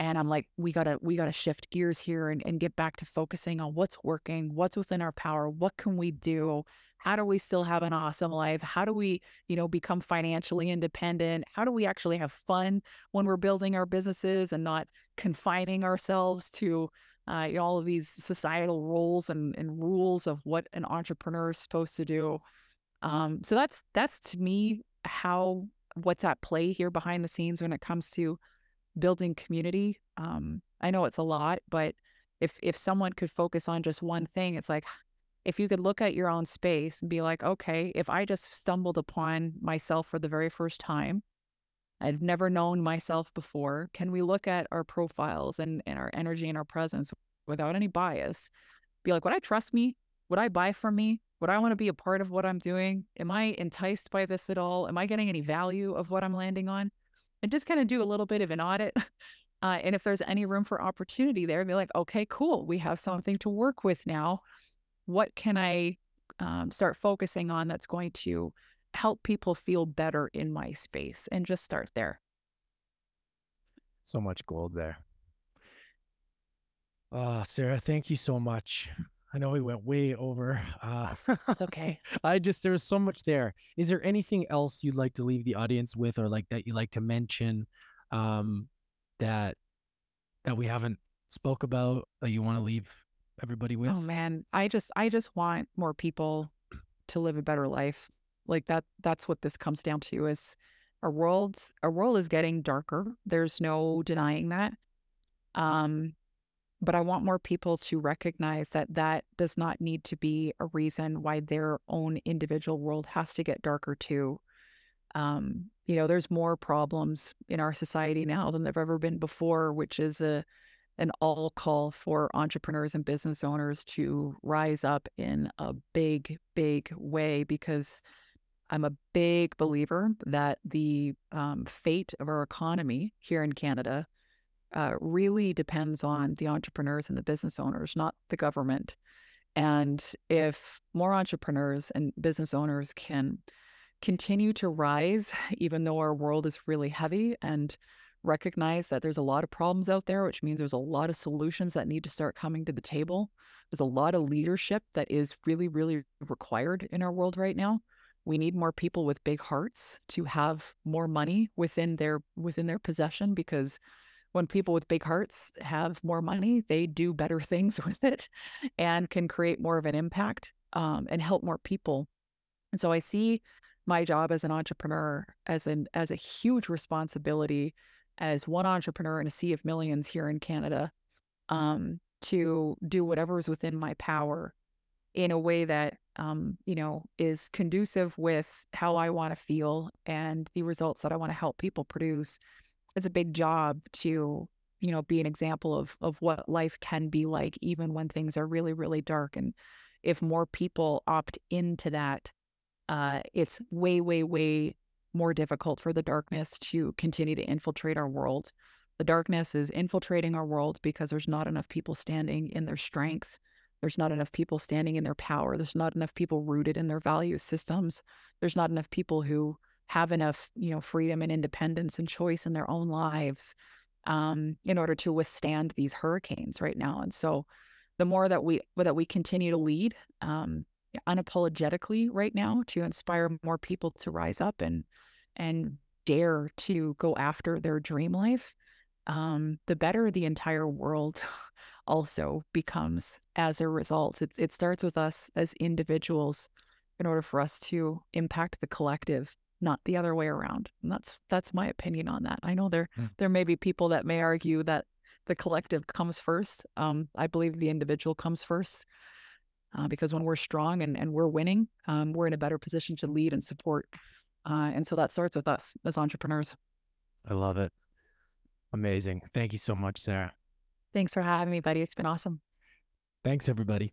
and i'm like we gotta we gotta shift gears here and, and get back to focusing on what's working what's within our power what can we do? How do we still have an awesome life? How do we you know become financially independent? How do we actually have fun when we're building our businesses and not confining ourselves to uh, all of these societal roles and, and rules of what an entrepreneur is supposed to do? Um, so that's that's to me how what's at play here behind the scenes when it comes to building community. Um, I know it's a lot, but if if someone could focus on just one thing, it's like if you could look at your own space and be like, okay, if I just stumbled upon myself for the very first time, I've never known myself before. Can we look at our profiles and, and our energy and our presence without any bias? Be like, would I trust me? Would I buy from me? Would I want to be a part of what I'm doing? Am I enticed by this at all? Am I getting any value of what I'm landing on? And just kind of do a little bit of an audit. Uh, and if there's any room for opportunity there, be like, okay, cool, we have something to work with now. What can I um, start focusing on that's going to help people feel better in my space? And just start there. So much gold there. Oh, Sarah, thank you so much. I know we went way over. Uh, it's okay. I just there was so much there. Is there anything else you'd like to leave the audience with, or like that you like to mention, um, that that we haven't spoke about that you want to leave everybody with? Oh man, I just I just want more people to live a better life. Like that. That's what this comes down to. Is our world's our world is getting darker. There's no denying that. Um, but I want more people to recognize that that does not need to be a reason why their own individual world has to get darker too. Um, you know, there's more problems in our society now than there've ever been before, which is a an all call for entrepreneurs and business owners to rise up in a big, big way because I'm a big believer that the um, fate of our economy here in Canada uh, really depends on the entrepreneurs and the business owners, not the government. And if more entrepreneurs and business owners can continue to rise, even though our world is really heavy, and recognize that there's a lot of problems out there, which means there's a lot of solutions that need to start coming to the table. There's a lot of leadership that is really, really required in our world right now. We need more people with big hearts to have more money within their within their possession because when people with big hearts have more money, they do better things with it and can create more of an impact um, and help more people. And so I see my job as an entrepreneur as an as a huge responsibility as one entrepreneur in a sea of millions here in Canada um, to do whatever is within my power in a way that um, you know is conducive with how I want to feel and the results that I want to help people produce. It's a big job to you know be an example of of what life can be like even when things are really really dark and if more people opt into that uh, it's way way way more difficult for the darkness to continue to infiltrate our world. The darkness is infiltrating our world because there's not enough people standing in their strength. There's not enough people standing in their power. There's not enough people rooted in their value systems. There's not enough people who have enough, you know, freedom and independence and choice in their own lives um, in order to withstand these hurricanes right now. And so, the more that we that we continue to lead um, unapologetically right now to inspire more people to rise up and and dare to go after their dream life, um, the better the entire world also becomes as a result. It, it starts with us as individuals in order for us to impact the collective, not the other way around. And that's that's my opinion on that. I know there mm. there may be people that may argue that the collective comes first. Um, I believe the individual comes first uh, because when we're strong and, and we're winning, um, we're in a better position to lead and support. Uh, and so that starts with us as entrepreneurs. I love it. Amazing. Thank you so much, Sarah. Thanks for having me, buddy. It's been awesome. Thanks, everybody.